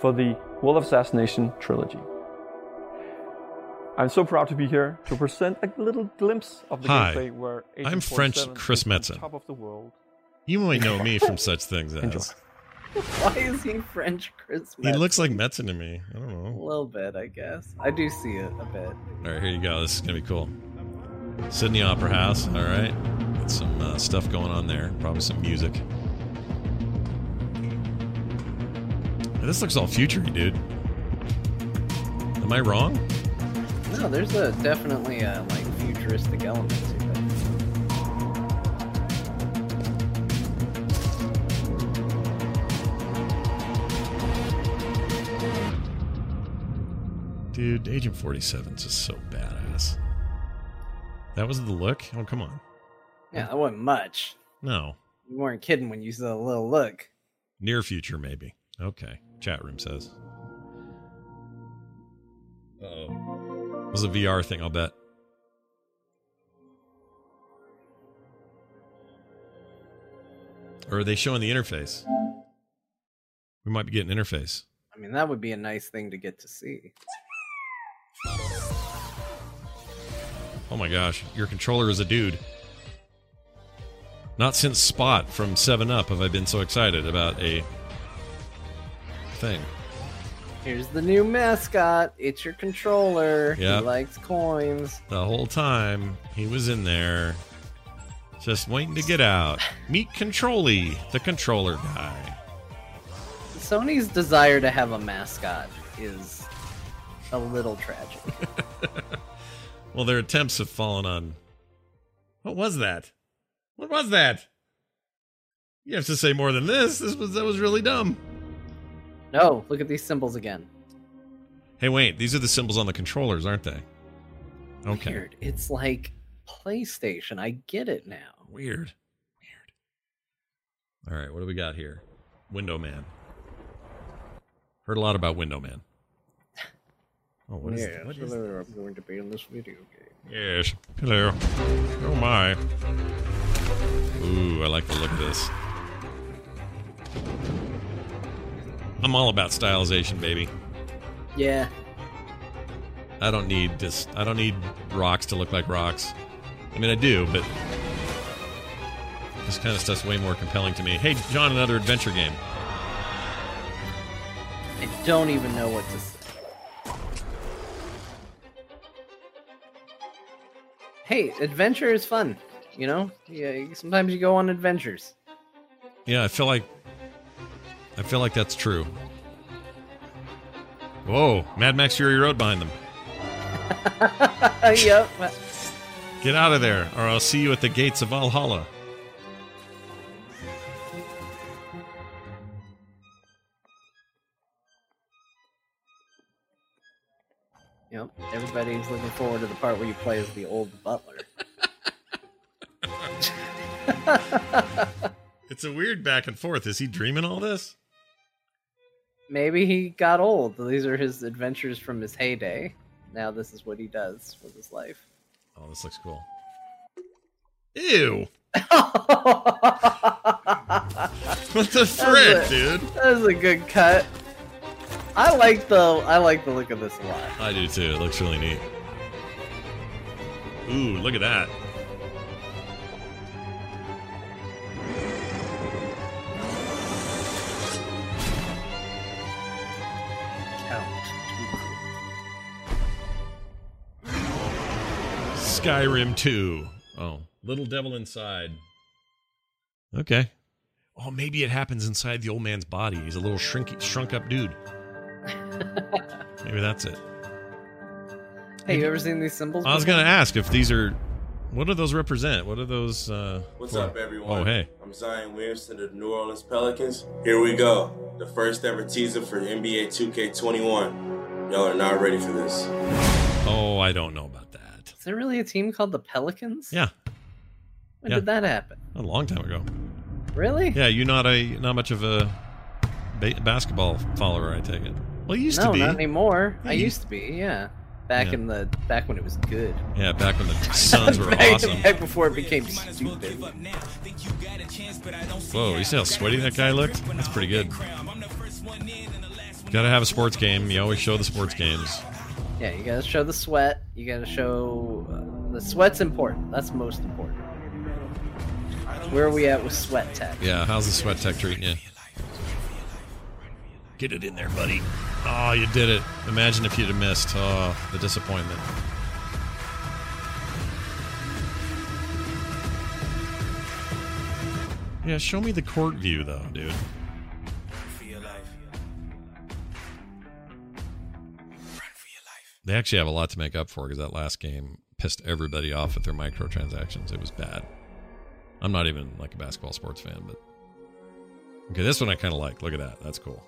for the World of Assassination trilogy. I'm so proud to be here to present a little glimpse of the Hi, gameplay where Agent I'm French Chris Metzen. top of the world. You might know me from such things as. Why is he French Chris? He looks like Metzen to me. I don't know. a little bit, I guess. I do see it a bit. All right, here you go. This is going to be cool. Sydney Opera House. All right. Got some uh, stuff going on there. Probably some music. This looks all futury, dude. Am I wrong? No, there's a definitely a like futuristic element to it. Dude, Agent 47 is just so badass. That was the look? Oh, come on. Yeah, that wasn't much. No. You weren't kidding when you said a little look. Near future, maybe. Okay. Chat room says. oh. It was a VR thing, I'll bet. Or are they showing the interface? We might be getting interface. I mean, that would be a nice thing to get to see. Oh my gosh, your controller is a dude. Not since Spot from 7 Up have I been so excited about a thing. Here's the new mascot. It's your controller. Yep. He likes coins. The whole time he was in there, just waiting to get out. Meet Controlly, the controller guy. Sony's desire to have a mascot is a little tragic. Well, their attempts have fallen on. What was that? What was that? You have to say more than this. This was that was really dumb. No, look at these symbols again. Hey, wait, these are the symbols on the controllers, aren't they? Okay. Weird. It's like PlayStation. I get it now. Weird. Weird. All right, what do we got here? Window Man. Heard a lot about Window Man. Oh, what is yeah, what so is there I'm going to be in this video game. Yes. Hello. Oh my. Ooh, I like the look of this. I'm all about stylization, baby. Yeah. I don't need this. I don't need rocks to look like rocks. I mean, I do, but this kind of stuff's way more compelling to me. Hey, John, another adventure game. I don't even know what to say. Hey, adventure is fun. You know, yeah. Sometimes you go on adventures. Yeah, I feel like I feel like that's true. Whoa, Mad Max Fury Road behind them. yep. Get out of there, or I'll see you at the gates of Valhalla. Yep. Everybody's looking forward to the part where you play as the old butler. It's a weird back and forth. Is he dreaming all this? Maybe he got old. These are his adventures from his heyday. Now this is what he does with his life. Oh, this looks cool. Ew. what the frick, dude? That was a good cut. I like the I like the look of this a lot. I do too. It looks really neat. Ooh, look at that. Skyrim 2. Oh, Little Devil Inside. Okay. Oh, maybe it happens inside the old man's body. He's a little shrink, shrunk up dude. maybe that's it. Hey, you ever seen these symbols? I was before? going to ask if these are. What do those represent? What are those? Uh, What's for? up, everyone? Oh, hey. I'm Zion Williamson of the New Orleans Pelicans. Here we go. The first ever teaser for NBA 2K21. Y'all are not ready for this. Oh, I don't know about that. Is there really a team called the Pelicans? Yeah. When Yeah. did that happen? A long time ago. Really? Yeah, you're not a not much of a ba- basketball follower, I take it. Well, you used no, to be. No, not anymore. I you- used to be. Yeah. Back Yeah. in the back when it was good. Yeah, back when the Suns were back, awesome. Back before it became stupid. Whoa, you see how sweaty that guy looked? That's pretty good. Got to have a sports game. You always show the sports games. Yeah, you gotta show the sweat. You gotta show uh, the sweat's important. That's most important. Where are we at with sweat tech? Yeah, how's the sweat tech treating you? Get it in there, buddy. Oh, you did it. Imagine if you'd have missed. Oh, the disappointment. Yeah, show me the court view, though, dude. They actually have a lot to make up for because that last game pissed everybody off with their microtransactions. It was bad. I'm not even like a basketball sports fan, but okay, this one I kind of like. Look at that. That's cool.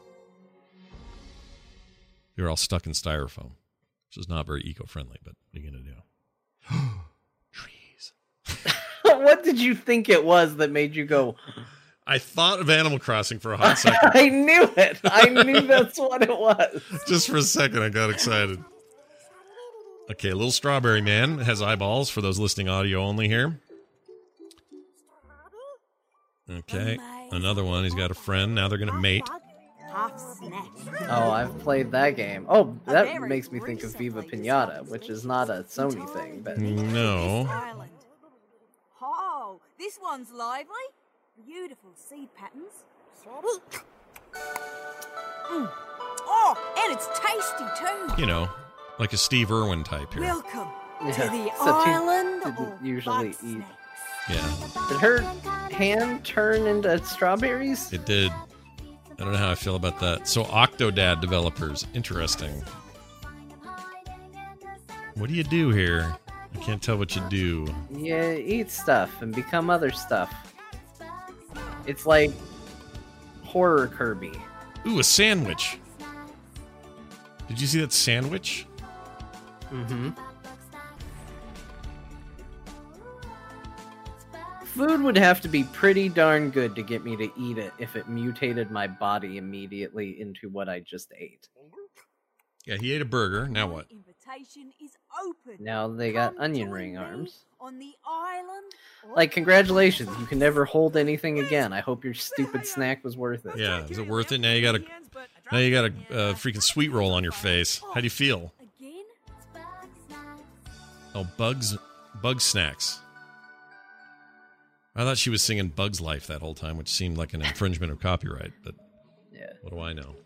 You're all stuck in styrofoam, which is not very eco-friendly, but what are you gonna do? Trees. what did you think it was that made you go? I thought of Animal Crossing for a hot second. I knew it. I knew that's what it was. Just for a second, I got excited. Okay, little strawberry man has eyeballs for those listening audio only here. Okay, another one. He's got a friend. Now they're gonna mate. Oh, I've played that game. Oh, that makes me think of Viva Pinata, which is not a Sony thing, but No. Oh, this one's lively. Beautiful seed patterns. Mm. Oh, and it's tasty too. You know, like a Steve Irwin type here. Welcome to the except island didn't usually bug eat. Yeah, Did her hand turn into strawberries? it did. I don't know how I feel about that. So, Octodad developers, interesting. What do you do here? I can't tell what you do. Yeah, eat stuff and become other stuff. It's like horror Kirby. Ooh, a sandwich. Did you see that sandwich? Mm-hmm. Food would have to be pretty darn good to get me to eat it if it mutated my body immediately into what I just ate. Yeah, he ate a burger. Now what? Invitation is open. Now they got onion ring arms. On the island. Like, congratulations, you can never hold anything again. I hope your stupid snack was worth it. Yeah, is it worth it? Now you got a now you got a uh, freaking sweet roll on your face. How do you feel? Oh, bugs, bug snacks. I thought she was singing Bugs Life that whole time, which seemed like an infringement of copyright. But yeah, what do I know?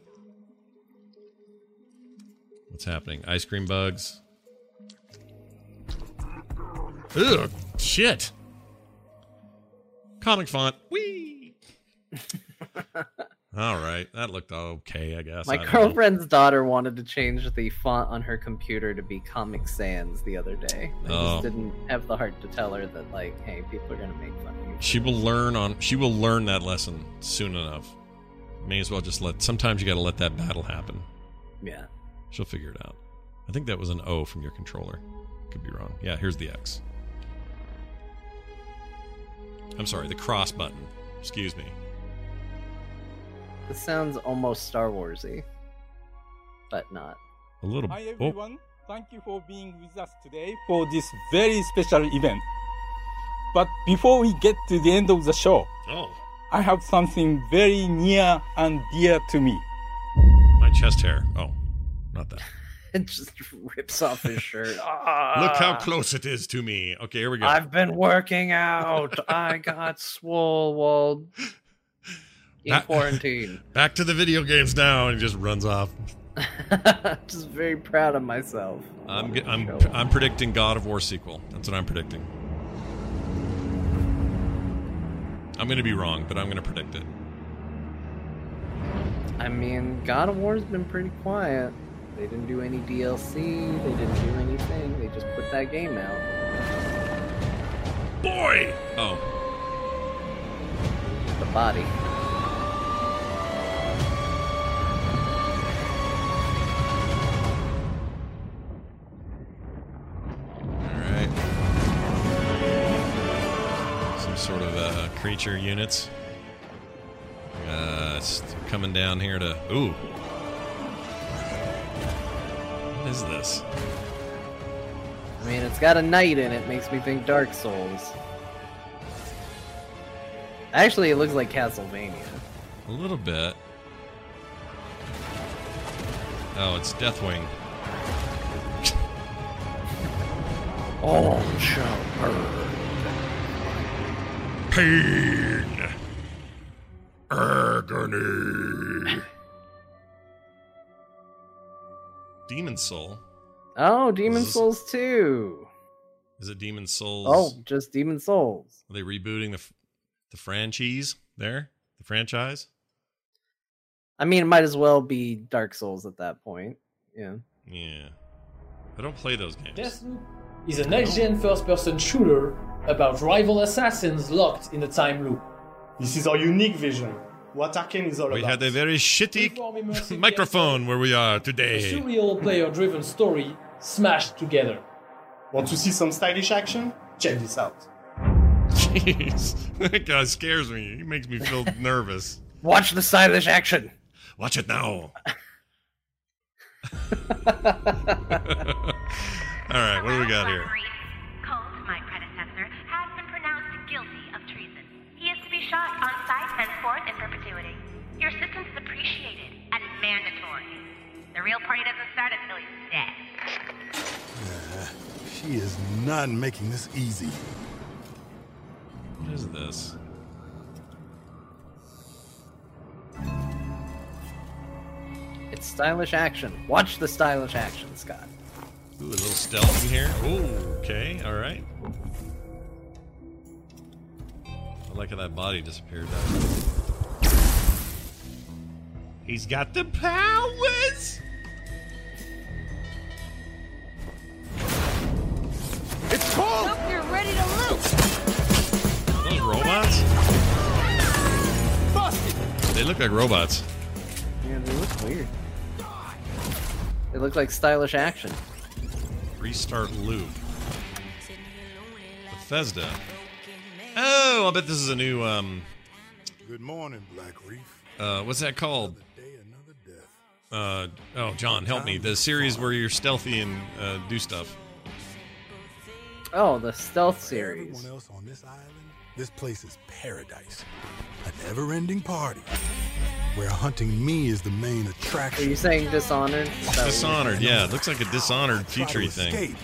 What's happening? Ice cream bugs. Ugh, shit. Comic font. Whee! All right, that looked okay, I guess. My I don't know. girlfriend's daughter wanted to change the font on her computer to be Comic Sans the other day. I Oh. just didn't have the heart to tell her that, like, hey, people are gonna make fun of you. She will learn on. She will learn that lesson soon enough. May as well just let. Sometimes you got to let that battle happen. Yeah. She'll figure it out. I think that was an O from your controller. Could be wrong. Yeah, here's the X. I'm sorry, the cross button. Excuse me. This sounds almost Star Warsy, but not. A little. Hi Oh, everyone, thank you for being with us today for this very special event. But before we get to the end of the show, oh. I have something very near and dear to me. my chest hair. Oh, not that. It just rips off his shirt. Look how close it is to me. Okay, here we go. I've been working out. I got swole while in Back- quarantine. Back to the video games now, and he just runs off. just very proud of myself. I'm ge- I'm I'm predicting God of War sequel. That's what I'm predicting. I'm going to be wrong, but I'm going to predict it. I mean, God of War's been pretty quiet. They didn't do any DLC. They didn't do anything. They just put that game out. Boy. Oh. The body. Creature units. Uh, it's coming down here to. Ooh. What is this? I mean, it's got a knight in it. Makes me think Dark Souls. Actually, it looks like Castlevania. A little bit. Oh, it's Deathwing. Oh, shall burn. Pain. Agony. Demon Soul. Oh, Demon this- Souls 2. Is it Demon's Souls? Oh, just Demon's Souls. Are they rebooting the the franchise there? The franchise? I mean, it might as well be Dark Souls at that point. Yeah. Yeah. I don't play those games. Deathloop is a next-gen first-person shooter about rival assassins locked in a time loop. This is our unique vision. What Arkane is all We about. had a very shitty microphone where we are today. A today. surreal player-driven story smashed together. Want to see some stylish action? Check this out. Jeez. That guy scares me. He makes me feel nervous. Watch the stylish action. Watch it now. All right, what do we got here? Party doesn't start until he's dead. She is not making this easy. What is this? It's stylish action. Watch the stylish action, Scott. Ooh, a little stealthy here. Ooh, okay, all right. I like how that body disappeared. He's got the powers. They look like robots. Yeah, they look weird. They look like stylish action. Restart loop. Bethesda. Oh, I bet this is a new um Good morning, Blackreef. uh what's that called? Uh oh, John, help me. The series where you're stealthy and uh, do stuff. Oh, the stealth series. Everyone else on this place is paradise. A never-ending party where hunting me is the main attraction. Are you saying Dishonored? Is that what you're Dishonored, yeah. It looks like a Dishonored Try to featurey thing. escape.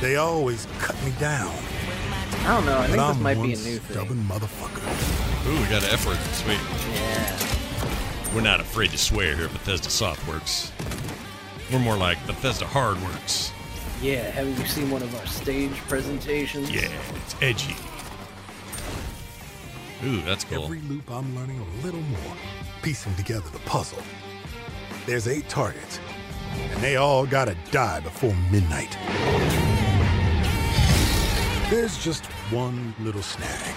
They always cut me down. I don't know. I But think this I'm might be a new thing. stubborn motherfucker. Ooh, we got an F word. Sweet. Yeah. We're not afraid to swear here at Bethesda Softworks. We're more like Bethesda Hardworks. Yeah, haven't you seen one of our stage presentations? Yeah, it's edgy. Ooh, that's cool. Every loop I'm learning a little more, piecing together the puzzle. There's eight targets, and they all gotta die before midnight. There's just one little snag.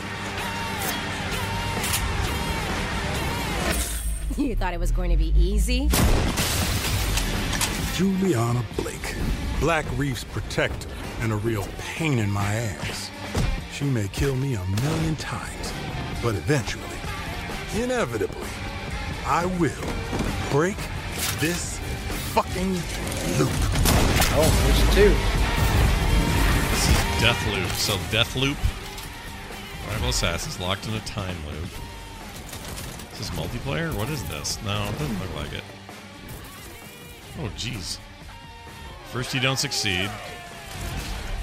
You thought it was going to be easy? Julianna Blake, Black Reef's protector, and a real pain in my ass. She may kill me a million times, but eventually, inevitably, I will break this fucking loop. Oh, there's two. This is Deathloop. So Deathloop, Rival Assassins locked in a time loop. Is this multiplayer? What is this? No, it doesn't look like it. Oh, jeez. First you don't succeed.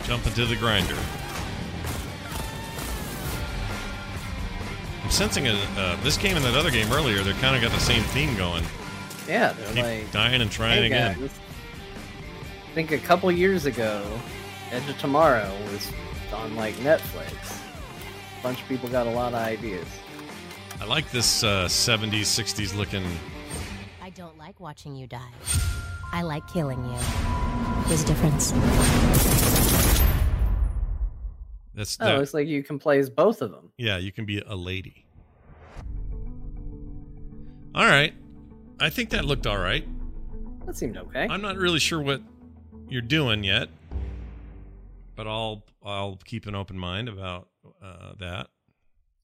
Jump into the grinder. I'm sensing a, uh, this game and that other game earlier, they're kind of got the same theme going. Yeah, they're Keep like dying and trying hey, again. guys. I think a couple years ago, Edge of Tomorrow was on like Netflix. A bunch of people got a lot of ideas. I like this uh, 70s, 60s looking. I don't like watching you die. I like killing you. There's a difference. That's Oh, that- looks like you can play as both of them. Yeah, you can be a lady. All right. I think that looked all right. That seemed okay. I'm not really sure what you're doing yet, but I'll I'll keep an open mind about uh, that.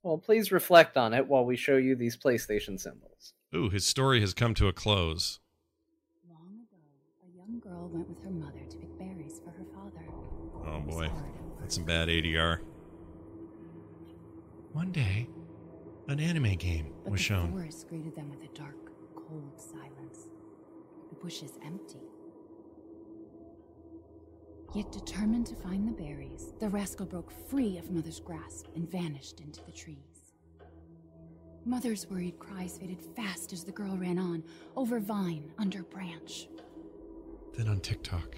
Well, please reflect on it while we show you these PlayStation symbols. Ooh, his story has come to a close. Long ago, a young girl went with her mother to pick berries for her father. Oh boy, that's some bad ADR. One day, an anime game But was the shown. The forest greeted them with a dark, cold silence. The bushes empty. Yet determined to find the berries, the rascal broke free of Mother's grasp and vanished into the trees. Mother's worried cries faded fast as the girl ran on, over vine, under branch, Then on TikTok.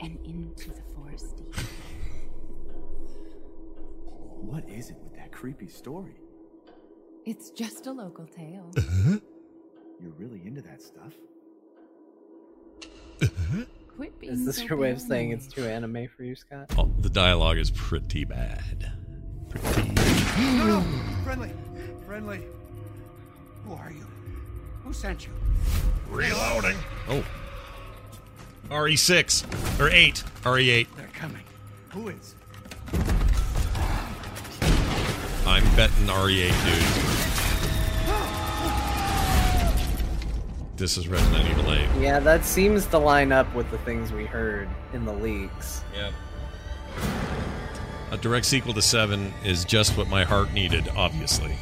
and into the forest deep. What is it with that creepy story? It's just a local tale. Uh-huh. You're really into that stuff? Uh-huh. Quit being Is this so your way of saying it's too anime for you, Scott? Oh, the dialogue is pretty bad. Pretty. No, no! Friendly! Friendly! Who are you? Who sent you? Reloading. Oh. RE6 or 8. RE8. They're coming. Who is? I'm betting RE8, dude. This is Resident Evil 8. Yeah, that seems to line up with the things we heard in the leaks. Yep. A direct sequel to 7 is just what my heart needed, obviously.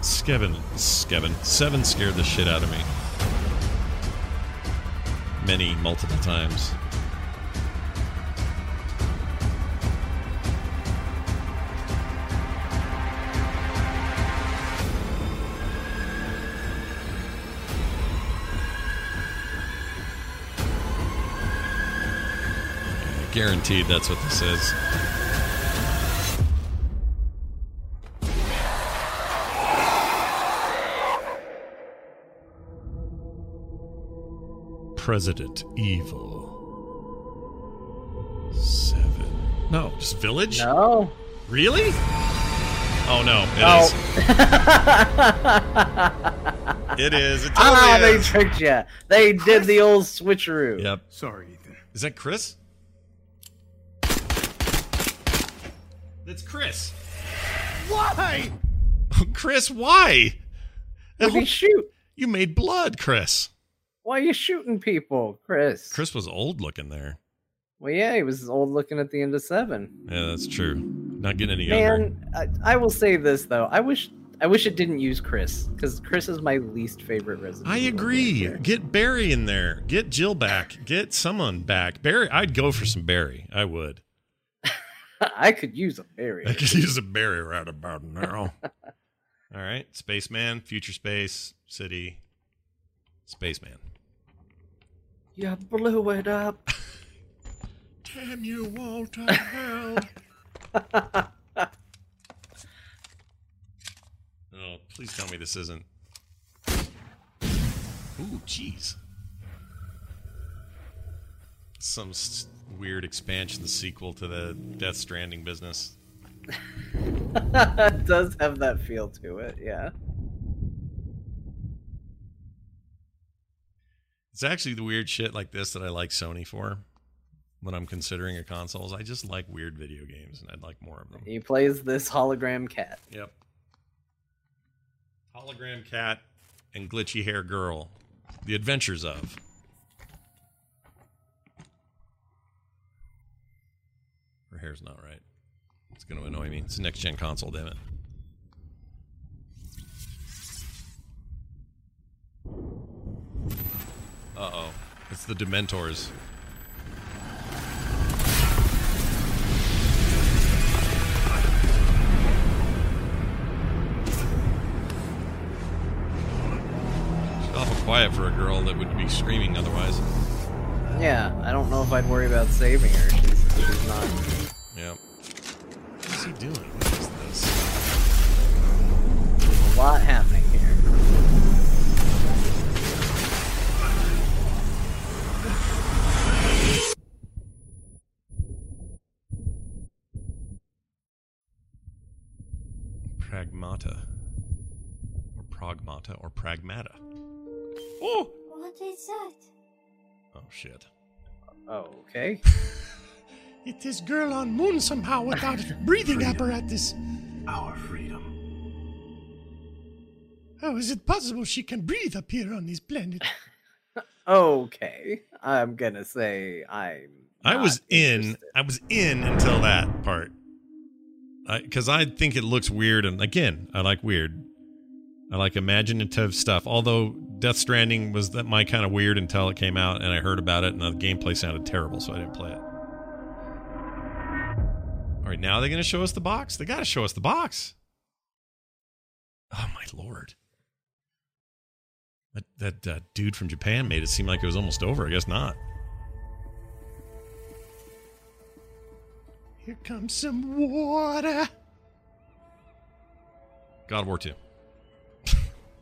Skevin, Skevin, 7 scared the shit out of me. Many, multiple times. Guaranteed that's what this is. President Evil. Seven. No, just Village? No. Really? Oh no, it Oh. is. It is. It totally ah, they is. tricked you. They did the old switcheroo. Yep. Sorry, Ethan. Is that Chris? That's Chris. Why? Chris, why? What'd he shoot? You made blood, Chris. Why are you shooting people, Chris? Chris was old looking there. Well, yeah, he was old looking at the end of seven. Yeah, that's true. Not getting any younger. Man, I, I will say this though. I wish I wish it didn't use Chris because Chris is my least favorite Resident. I agree. Get Barry in there. Get Jill back. Get someone back. Barry, I'd go for some Barry. I would. I could use a Barry. I could use a Barry right about now. All right, spaceman, future space, city, spaceman. You blew it up. Damn you, Walter Hell. oh, please tell me this isn't. Ooh, jeez. Some s- weird expansion sequel to the Death Stranding business. it does have that feel to it, yeah. It's actually the weird shit like this that I like Sony for when I'm considering a consoles. I just like weird video games and I'd like more of them. He plays this hologram cat. Yep. Hologram cat and glitchy hair girl. The adventures of. Her hair's not right. It's going to annoy me. It's a next gen console, damn it. Uh oh. It's the Dementors. She's awful quiet for a girl that would be screaming otherwise. Yeah, I don't know if I'd worry about saving her. She's, she's not. Yep. What is he doing? What is this? There's a lot happening Pragmata. Or Pragmata or Pragmata. Oh! What is that? Oh shit. Oh, Okay. It is girl on moon somehow without breathing apparatus. Our freedom. How is it possible she can breathe up here on this planet? Okay. I'm gonna say I'm. I was not in. I was in until that part. Because I, think it looks weird, and again, I like weird. I like imaginative stuff. Although Death Stranding was that my kind of weird until it came out, and I heard about it, and the gameplay sounded terrible, so I didn't play it. All right, now they're going to show us the box. They got to show us the box. Oh my lord! That that uh, dude from Japan made it seem like it was almost over. I guess not. Here comes some water. God of War Two.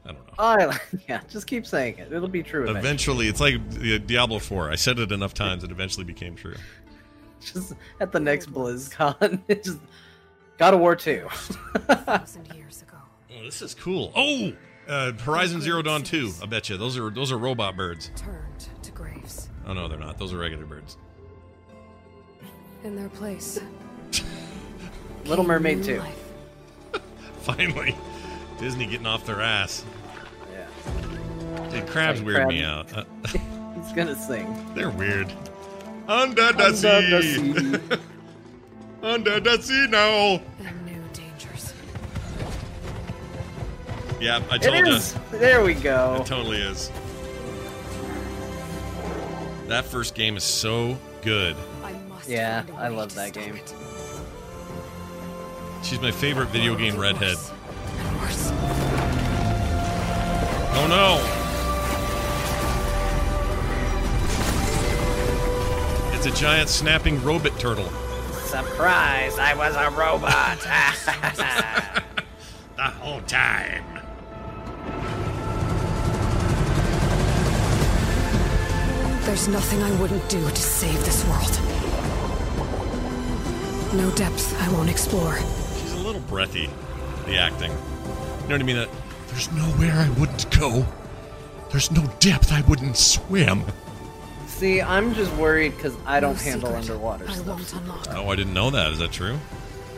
I don't know. I yeah, just keep saying it. It'll be true. Eventually. Eventually, it's like Diablo 4. I said it enough times, it eventually became true. Just at the next BlizzCon, it's just God of War Two. thousand years ago. Oh, this is cool. Oh, uh, Horizon Zero Dawn 2. I bet you those are those are robot birds. Turned to graves. Oh no, they're not. Those are regular birds. In their place. Little Mermaid too. Finally, Disney getting off their ass. Yeah. Dude, crabs Like weird crab- me out. Uh, He's gonna sing. they're weird. Under the Under the sea. Under the sea now. And new dangers. Yeah, I told you. There we go. It totally is. That first game is so good. Yeah, I love that game. She's my favorite video game redhead. Oh no! It's a giant snapping robot turtle. Surprise! I was a robot. The whole time. There's nothing I wouldn't do to save this world. No depth I won't explore. She's a little breathy, the acting. You know what I mean? Uh, there's nowhere I wouldn't go. There's no depth I wouldn't swim. See, I'm just worried because I don't No handle underwater I stuff. won't. Oh, I didn't know that. Is that true?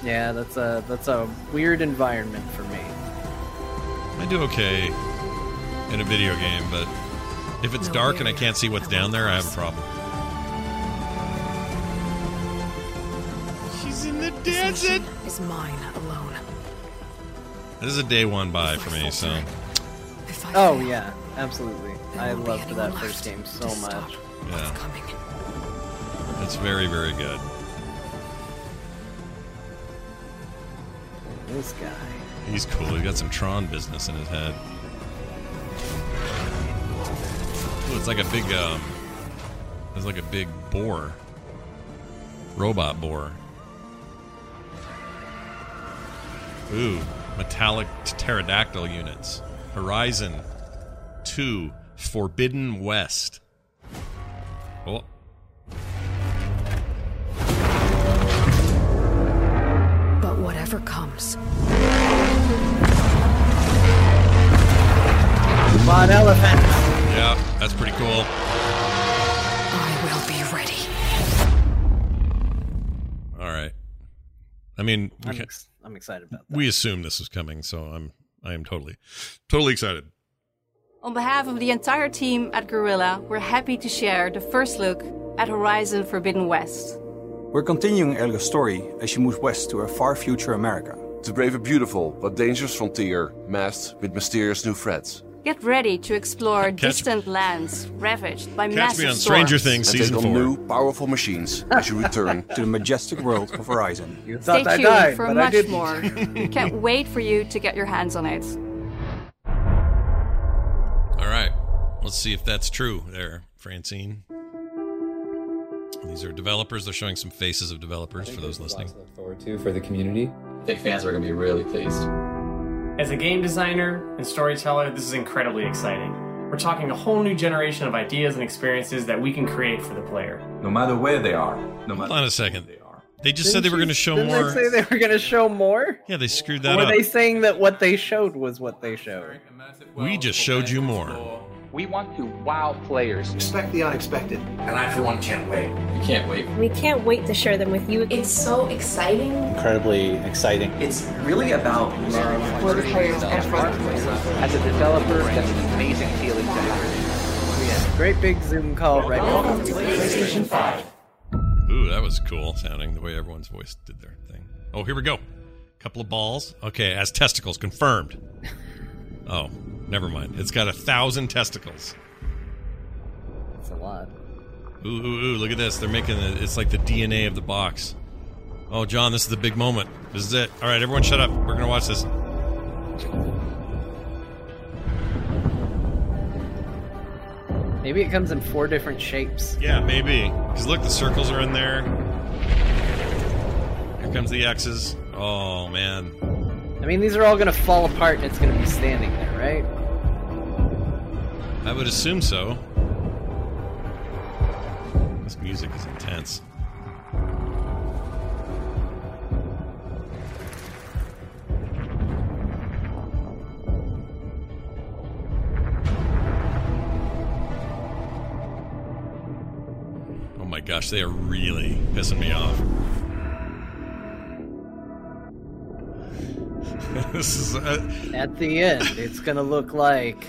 Yeah, that's a that's a weird environment for me. I do okay in a video game, but if it's No dark and I can't see what's down there, I have a problem. She's in the This desert. mission is mine alone. This is a day one buy for me, so Oh yeah, absolutely. I won't loved that first game so much. what's yeah, coming. it's very, very good. this guy. He's cool. He's got some Tron business in his head. Ooh, it's like a big, um, it's like a big boar, robot boar. Ooh, metallic pterodactyl units. Horizon 2, Forbidden West. Oh, But whatever comes, Bot elephant. yeah, that's pretty cool. I will be ready. All right. I mean, we, I'm, ca- ex- I'm excited about that. we assume this is coming, so I'm I am totally totally excited. On behalf of the entire team at Guerrilla, we're happy to share the first look at Horizon Forbidden West. We're continuing Elga's story as she moves west to a far future America. To brave a beautiful but dangerous frontier masked with mysterious new threats. Get ready to explore distant lands ravaged by Catch massive me on Stranger storms. Things and season take on four. new, powerful machines as you return to the majestic world of Horizon. You Stay thought I tuned died, for but I much didn't. more. we can't wait for you to get your hands on it. All right. Let's see if that's true there, Francine. These are developers. They're showing some faces of developers for those listening. look forward to for the community. Big fans are going to be really pleased. As a game designer and storyteller, this is incredibly exciting. We're talking a whole new generation of ideas and experiences that we can create for the player. No matter where they are, no Hold matter on a second. They just said they Didn't were going to show didn't more. They say they were going to show more. Yeah, they screwed Or that were up. Were they saying that what they showed was what they showed? We just showed you more. We want to wow players. Expect the unexpected. And I, for one, can't wait. We can't wait. We can't wait to share them with you. It's so exciting. incredibly exciting. It's really about love For the players and for the players. As a developer, that's an amazing feeling to have. Great big Zoom call right Welcome oh, to PlayStation 5. Ooh, that was cool sounding the way everyone's voice did their thing. Oh, here we go. Couple of balls. Okay, as testicles confirmed. Oh, never mind. It's got a thousand testicles. That's a lot. Ooh, ooh, ooh! Look at this. They're making it. It's like the DNA of the box. Oh, John, this is the big moment. This is it. All right, everyone, shut up. We're gonna watch this. Maybe it comes in four different shapes. Yeah, maybe. Because look, the circles are in there. Here comes the X's. Oh man. I mean, these are all going to fall apart and it's going to be standing there, right? I would assume so. This music is intense. Oh my gosh, they are really pissing me off. this is uh, At the end, it's going to look like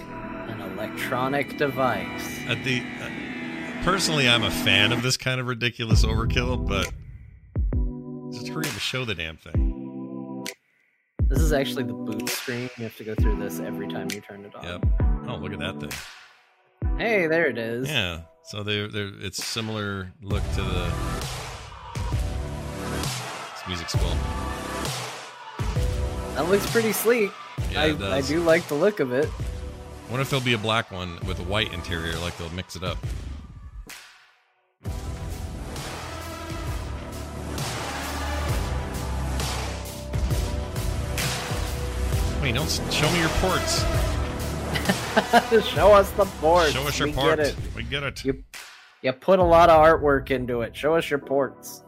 an electronic device. at the uh, personally I'm a fan of this kind of ridiculous overkill, but just hurry up and show the damn thing. This is actually the boot screen. You have to go through this every time you turn it on. Yep. Oh, look at that thing. Hey, there it is. Yeah. So they they it's similar look to the this music's cool. That looks pretty sleek. Yeah, I, it I do like the look of it. What if there'll be a black one with a white interior, like they'll mix it up? Wait, don't show me your ports. Show us the boards. Show us your we ports. Get it. We get it. You, you put a lot of artwork into it. Show us your ports.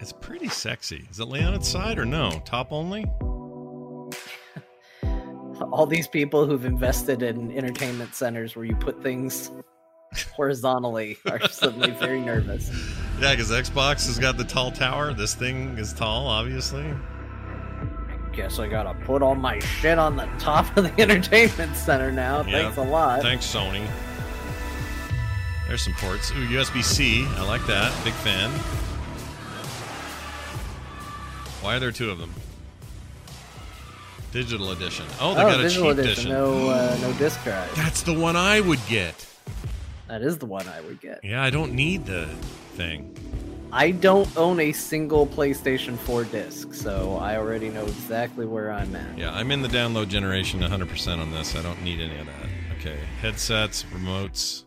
It's pretty sexy. Does it lay on its side or no? Top only? All these people who've invested in entertainment centers where you put things horizontally are suddenly very nervous. Yeah, because Xbox has got the tall tower. This thing is tall, obviously. I guess I gotta put all my shit on the top of the entertainment center now. Yeah. Thanks a lot. Thanks, Sony. There's some ports. Ooh, USB C. I like that. Big fan. Why are there two of them? Digital edition. Oh, they oh, got a cheap edition. edition. No, uh, no disc drive. That's the one I would get. That is the one I would get. Yeah, I don't need the thing. I don't own a single PlayStation 4 disc, so I already know exactly where I'm at. Yeah, I'm in the download generation 100% on this. I don't need any of that. Okay, headsets, remotes.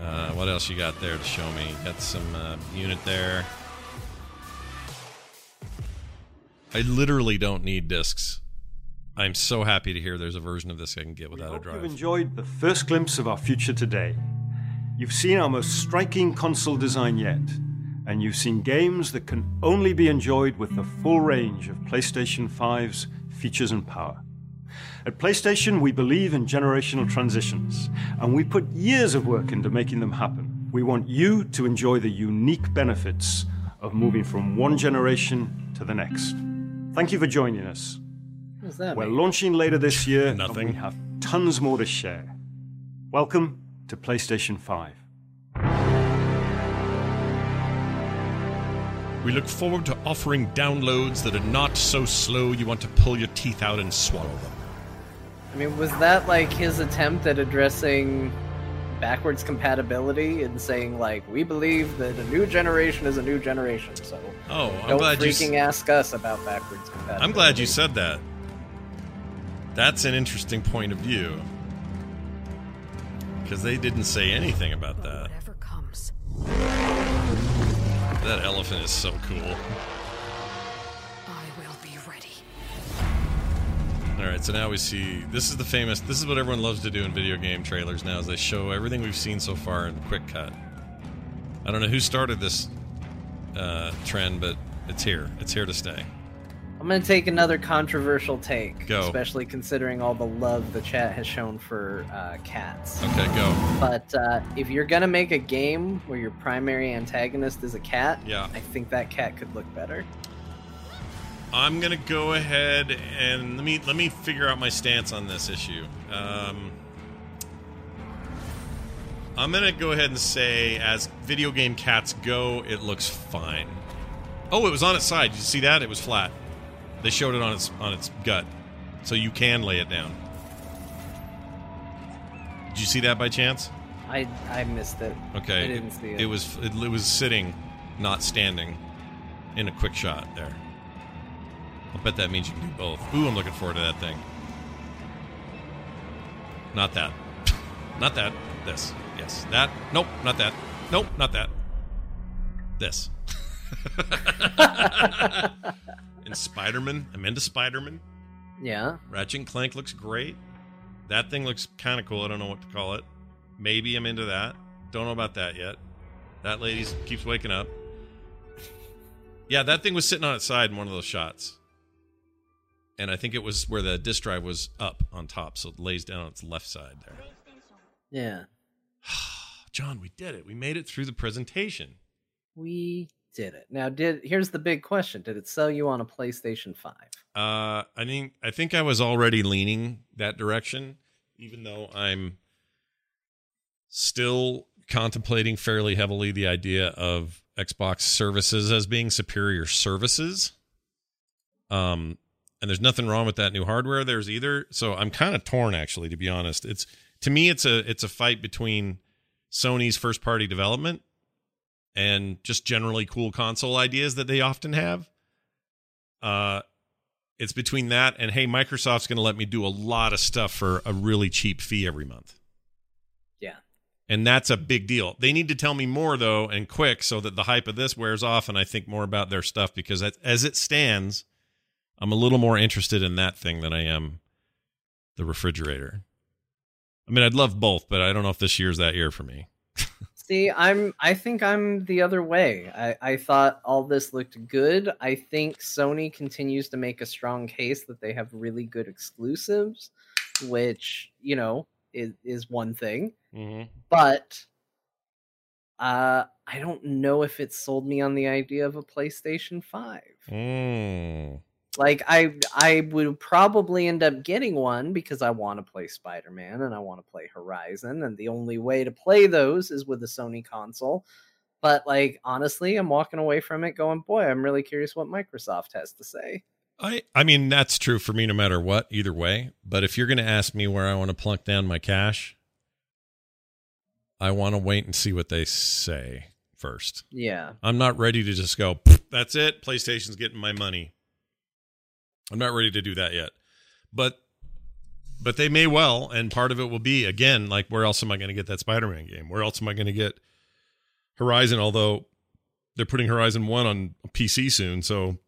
Uh, what else you got there to show me? Got some uh, unit there. I literally don't need discs. I'm so happy to hear there's a version of this I can get without a drive. You've enjoyed the first glimpse of our future today. You've seen our most striking console design yet, and you've seen games that can only be enjoyed with the full range of PlayStation 5's features and power. At PlayStation, we believe in generational transitions, and we put years of work into making them happen. We want you to enjoy the unique benefits of moving from one generation to the next. Thank you for joining us. What does that We're mean? launching later this year, Nothing. and we have tons more to share. Welcome to PlayStation 5. We look forward to offering downloads that are not so slow you want to pull your teeth out and swallow them. I mean, was that like his attempt at addressing backwards compatibility and saying like we believe that a new generation is a new generation, so Oh, I'm don't glad you s- freaking ask us about backwards compatibility. I'm glad you said that. That's an interesting point of view. Because they didn't say anything about that. Whatever comes. That elephant is so cool. All right, so now we see this is the famous. This is what everyone loves to do in video game trailers now. Is they show everything we've seen so far in quick cut. I don't know who started this uh, trend, but it's here. It's here to stay. I'm gonna take another controversial take, Go. especially considering all the love the chat has shown for uh, cats. Okay, go. But uh, if you're gonna make a game where your primary antagonist is a cat, Yeah. I think that cat could look better. I'm gonna go ahead and let me let me figure out my stance on this issue. Um, I'm gonna go ahead and say, as video game cats go, it looks fine. Oh, it was on its side. Did you see that? It was flat. They showed it on its on its gut, so you can lay it down. Did you see that by chance? I I missed it. Okay, I didn't see it. It was it, it was sitting, not standing, in a quick shot there. I'll bet that means you can do both. Ooh, I'm looking forward to that thing. Not that. not that. This. Yes. That. Nope. Not that. Nope. Not that. This. and Spider-Man. I'm into Spider-Man. Yeah. Ratchet and Clank looks great. That thing looks kind of cool. I don't know what to call it. Maybe I'm into that. Don't know about that yet. That lady keeps waking up. Yeah, that thing was sitting on its side in one of those shots. And I think it was where the disk drive was up on top, so it lays down on its left side there. Yeah. John, we did it. We made it through the presentation. We did it. Now, did here's the big question: Did it sell you on a PlayStation Five? Uh, I think I think I was already leaning that direction, even though I'm still contemplating fairly heavily the idea of Xbox services as being superior services. Um, and there's nothing wrong with that new hardware. There's either so I'm kind of torn actually, to be honest. It's to me it's a it's a fight between Sony's first party development and just generally cool console ideas that they often have. Uh, it's between that and hey, Microsoft's going to let me do a lot of stuff for a really cheap fee every month. Yeah. And that's a big deal. They need to tell me more though and quick so that the hype of this wears off and I think more about their stuff because as, as it stands, I'm a little more interested in that thing than I am the refrigerator. I mean, I'd love both, but I don't know if this year's that year for me. See, I'm. I think I'm the other way. I, I thought all this looked good. I think Sony continues to make a strong case that they have really good exclusives, which you know is is one thing. Mm-hmm. But uh, I don't know if it sold me on the idea of a PlayStation Five. Mm. Like I I would probably end up getting one because I want to play Spider-Man and I want to play Horizon and the only way to play those is with a Sony console. But like honestly, I'm walking away from it going, "Boy, I'm really curious what Microsoft has to say." I I mean that's true for me no matter what either way, but if you're going to ask me where I want to plunk down my cash, I want to wait and see what they say first. Yeah. I'm not ready to just go, that's it. PlayStation's getting my money. I'm not ready to do that yet. But but they may well, and part of it will be again, like where else am I going to get that Spider-Man game? Where else am I going to get Horizon? Although they're putting Horizon One on PC soon, so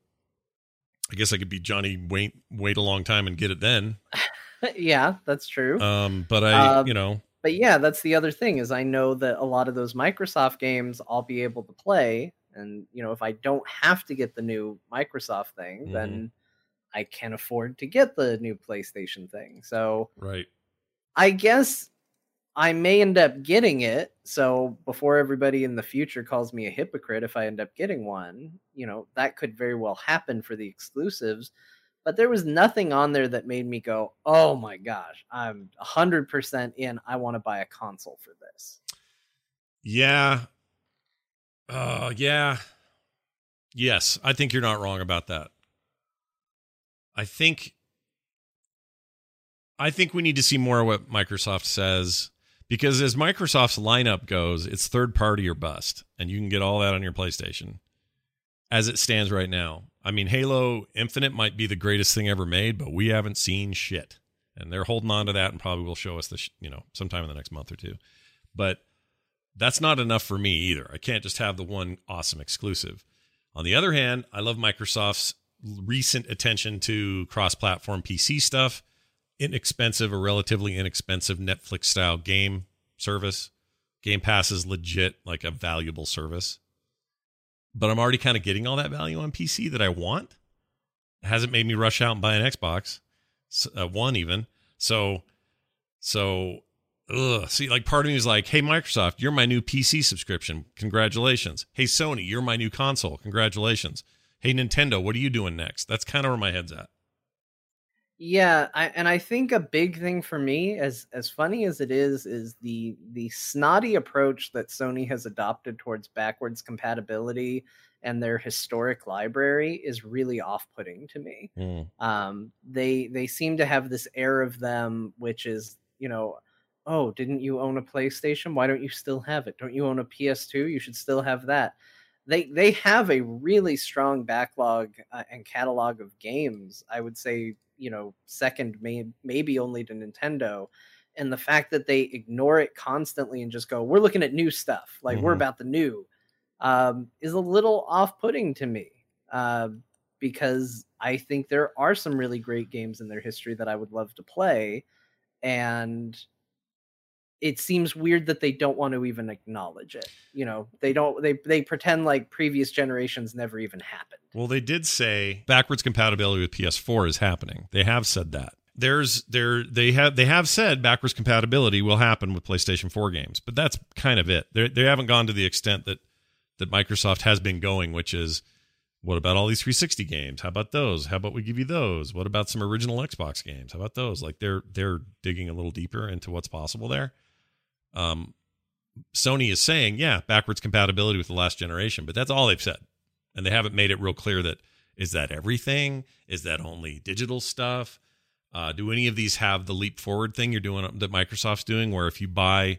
I guess I could be Johnny wait wait a long time and get it then. yeah, that's true. Um, but I, Um, you know, But yeah, that's the other thing is I know that a lot of those Microsoft games I'll be able to play, and you know if I don't have to get the new Microsoft thing, then I can't afford to get the new PlayStation thing. So right. I guess I may end up getting it. So before everybody in the future calls me a hypocrite if I end up getting one, you know, that could very well happen for the exclusives. But there was nothing on there that made me go, oh my gosh, I'm 100% in. I want to buy a console for this. Yeah. Uh yeah. Yes, I think you're not wrong about that. I think I think we need to see more of what Microsoft says because as Microsoft's lineup goes, it's third party or bust and you can get all that on your PlayStation as it stands right now. I mean, Halo Infinite might be the greatest thing ever made, but we haven't seen shit. And they're holding on to that and probably will show us this, you know, sometime in the next month or two. But that's not enough for me either. I can't just have the one awesome exclusive. On the other hand, I love Microsoft's recent attention to cross platform PC stuff, inexpensive or relatively inexpensive Netflix style game service. Game Pass is legit like a valuable service. But I'm already kind of getting all that value on PC that I want. It hasn't made me rush out and buy an Xbox, uh, one even. So, so, ugh. See, like part of me is like, hey, Microsoft, you're my new PC subscription. Congratulations. Hey, Sony, you're my new console. Congratulations. Hey, Nintendo, what are you doing next? That's kind of where my head's at. Yeah, I, and I think a big thing for me, as as funny as it is, is the the snotty approach that Sony has adopted towards backwards compatibility and their historic library is really off-putting to me. Um, they they seem to have this air of them, which is you know, oh, didn't you own a PlayStation? Why don't you still have it? Don't you own a PS2? You should still have that. They they have a really strong backlog uh, and catalog of games. I would say you know second may, maybe only to Nintendo. And the fact that they ignore it constantly and just go, we're looking at new stuff, like we're Mhm. about the new, um, is a little off-putting to me. Uh, because I think there are some really great games in their history that I would love to play, and it seems weird that they don't want to even acknowledge it. You know, they don't they they pretend like previous generations never even happened. Well, they did say backwards compatibility with PS4 is happening. They have said that. There's there they have they have said backwards compatibility will happen with PlayStation 4 games, but that's kind of it. They they haven't gone to the extent that that Microsoft has been going, which is what about all these 360 games? How about those? How about we give you those? What about some original Xbox games? How about those? Like they're they're digging a little deeper into what's possible there. Um, Sony is saying, yeah, backwards compatibility with the last generation, but that's all they've said. And they haven't made it real clear that is that everything? Is that only digital stuff? Uh, do any of these have the leap forward thing you're doing that Microsoft's doing, where if you buy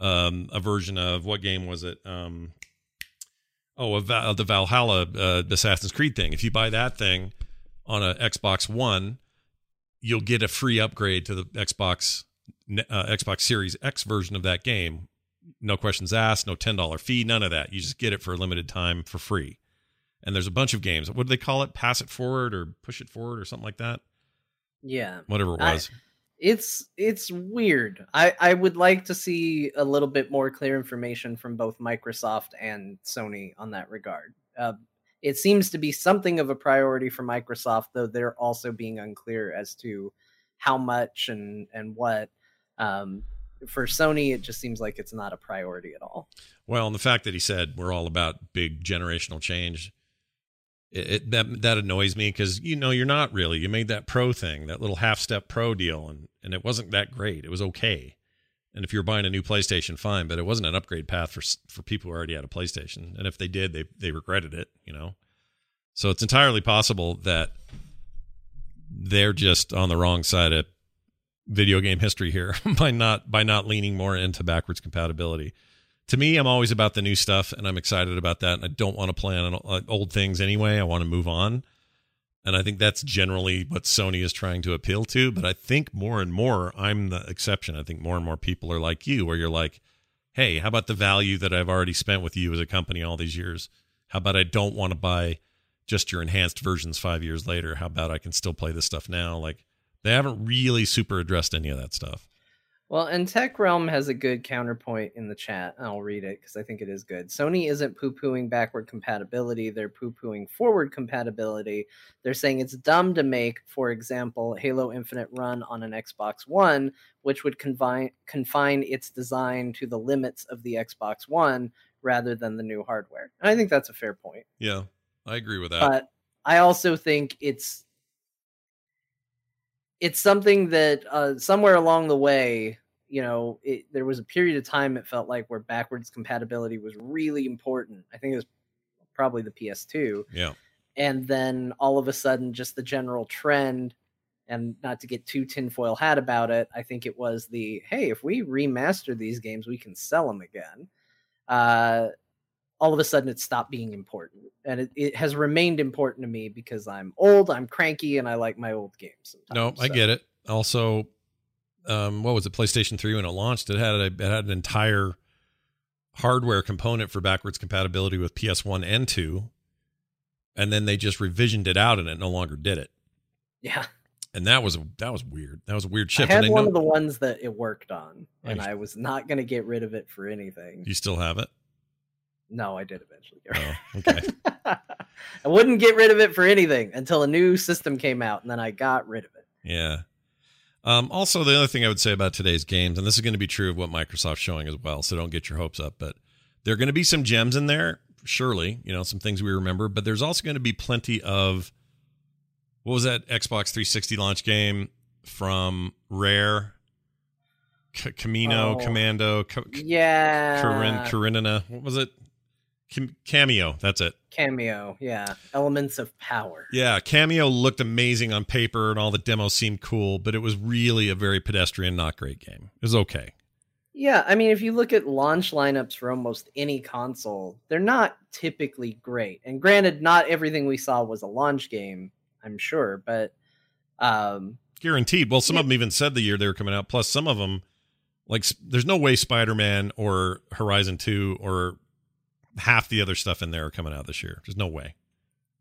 um, a version of what game was it? Um, oh, Val- the Valhalla uh, Assassin's Creed thing. If you buy that thing on a Xbox One, you'll get a free upgrade to the Xbox uh, Xbox Series X version of that game. No questions asked, no ten dollar fee, none of that. You just get it for a limited time for free. And there's a bunch of games. What do they call it? Pass it forward or push it forward or something like that. Yeah. Whatever it I- was. it's it's weird. I I would like to see a little bit more clear information from both Microsoft and Sony on that regard. Uh, it seems to be something of a priority for Microsoft, though they're also being unclear as to how much and and what. Um, for Sony, it just seems like it's not a priority at all. Well, and the fact that he said we're all about big generational change, it, it that that annoys me because you know you're not really. You made that pro thing, that little half step pro deal, and and it wasn't that great. It was okay. And if you're buying a new PlayStation, fine, but it wasn't an upgrade path for for people who already had a PlayStation. And if they did, they they regretted it. You know, so it's entirely possible that they're just on the wrong side of video game history here by not by not leaning more into backwards compatibility. to me, I'm always about the new stuff, and I'm excited about that. And I don't want to play on uh, old things anyway. I want to move on, and I think that's generally what Sony is trying to appeal to. But I think more and more, I'm the exception. I think more and more people are like you, where you're like, "Hey, how about the value that I've already spent with you as a company all these years? How about I don't want to buy just your enhanced versions five years later? How about I can still play this stuff now? Like they haven't really super addressed any of that stuff." Well, and Tech Realm has a good counterpoint in the chat. I'll read it because I think it is good. Sony isn't poo pooing backward compatibility, they're poo pooing forward compatibility. They're saying it's dumb to make, for example, Halo Infinite run on an Xbox One, which would confine, confine its design to the limits of the Xbox One rather than the new hardware. And I think that's a fair point. Yeah, I agree with that. But I also think it's it's something that uh, somewhere along the way, you know, it, there was a period of time it felt like where backwards compatibility was really important. I think it was probably the PS2. Yeah. And then all of a sudden, just the general trend, and not to get too tinfoil hat about it, I think it was the hey, if we remaster these games, we can sell them again. Uh, all of a sudden it stopped being important and it, it, has remained important to me because i'm old i'm cranky and i like my old games no i get it also um, what was it playstation 3 when it launched it had a, it had an entire hardware component for backwards compatibility with ps1 and 2 and then they just revisioned it out and it no longer did it yeah and that was that was weird. That was a weird shift. I had one know- of the ones that it worked on, and I was not going to get rid of it for anything. You still have it? No, I did eventually. Oh, okay. I wouldn't get rid of it for anything until a new system came out, and then I got rid of it. Yeah. Um, also, the other thing I would say about today's games, and this is going to be true of what Microsoft's showing as well, so don't get your hopes up, but there are going to be some gems in there, surely, you know, some things we remember, but there's also going to be plenty of what was that Xbox 360 launch game from Rare? C- Camino, Oh. Commando, Co- Yeah. Karin, Karinina. What was it? Cam- Cameo. That's it. Cameo, yeah. Elements of power. Yeah, Cameo looked amazing on paper and all the demos seemed cool, but it was really a very pedestrian, not great game. It was okay. Yeah, I mean, if you look at launch lineups for almost any console, they're not typically great. And granted, not everything we saw was a launch game, I'm sure, but um, Guaranteed. Well, some of them even said the year they were coming out. Plus, some of them, like, there's no way Spider Man or Horizon 2 or half the other stuff in there are coming out this year. There's no way.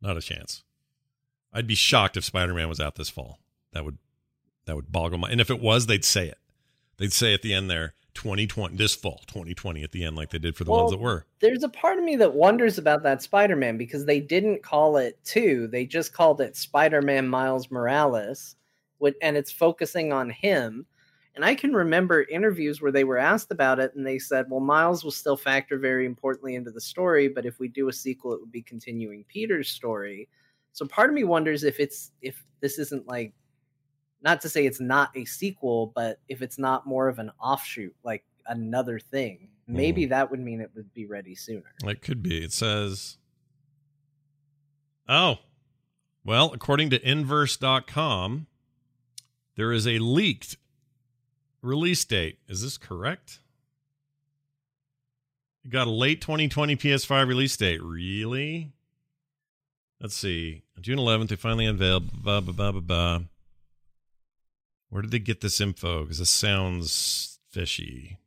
Not a chance. I'd be shocked if Spider Man was out this fall. That would that would boggle my and if it was, they'd say it. They'd say at the end there, 2020 this fall, 2020 at the end, like they did for the ones that were. there's a part of me that wonders about that Spider-Man because they didn't call it two; they just called it Spider-Man Miles Morales, with, and it's focusing on him. And I can remember interviews where they were asked about it, and they said, "Well, Miles will still factor very importantly into the story, but if we do a sequel, it would be continuing Peter's story." So part of me wonders if it's if this isn't like not to say it's not a sequel, but if it's not more of an offshoot, like another thing, hmm. maybe that would mean it would be ready sooner. It could be. It says, oh, well, according to inverse.com, there is a leaked release date. Is this correct? You got a late 2020 PS5 release date. Really? Let's see. June 11th, they finally unveiled. Blah, blah, blah, blah, blah. Where did they get this info? Because this sounds fishy.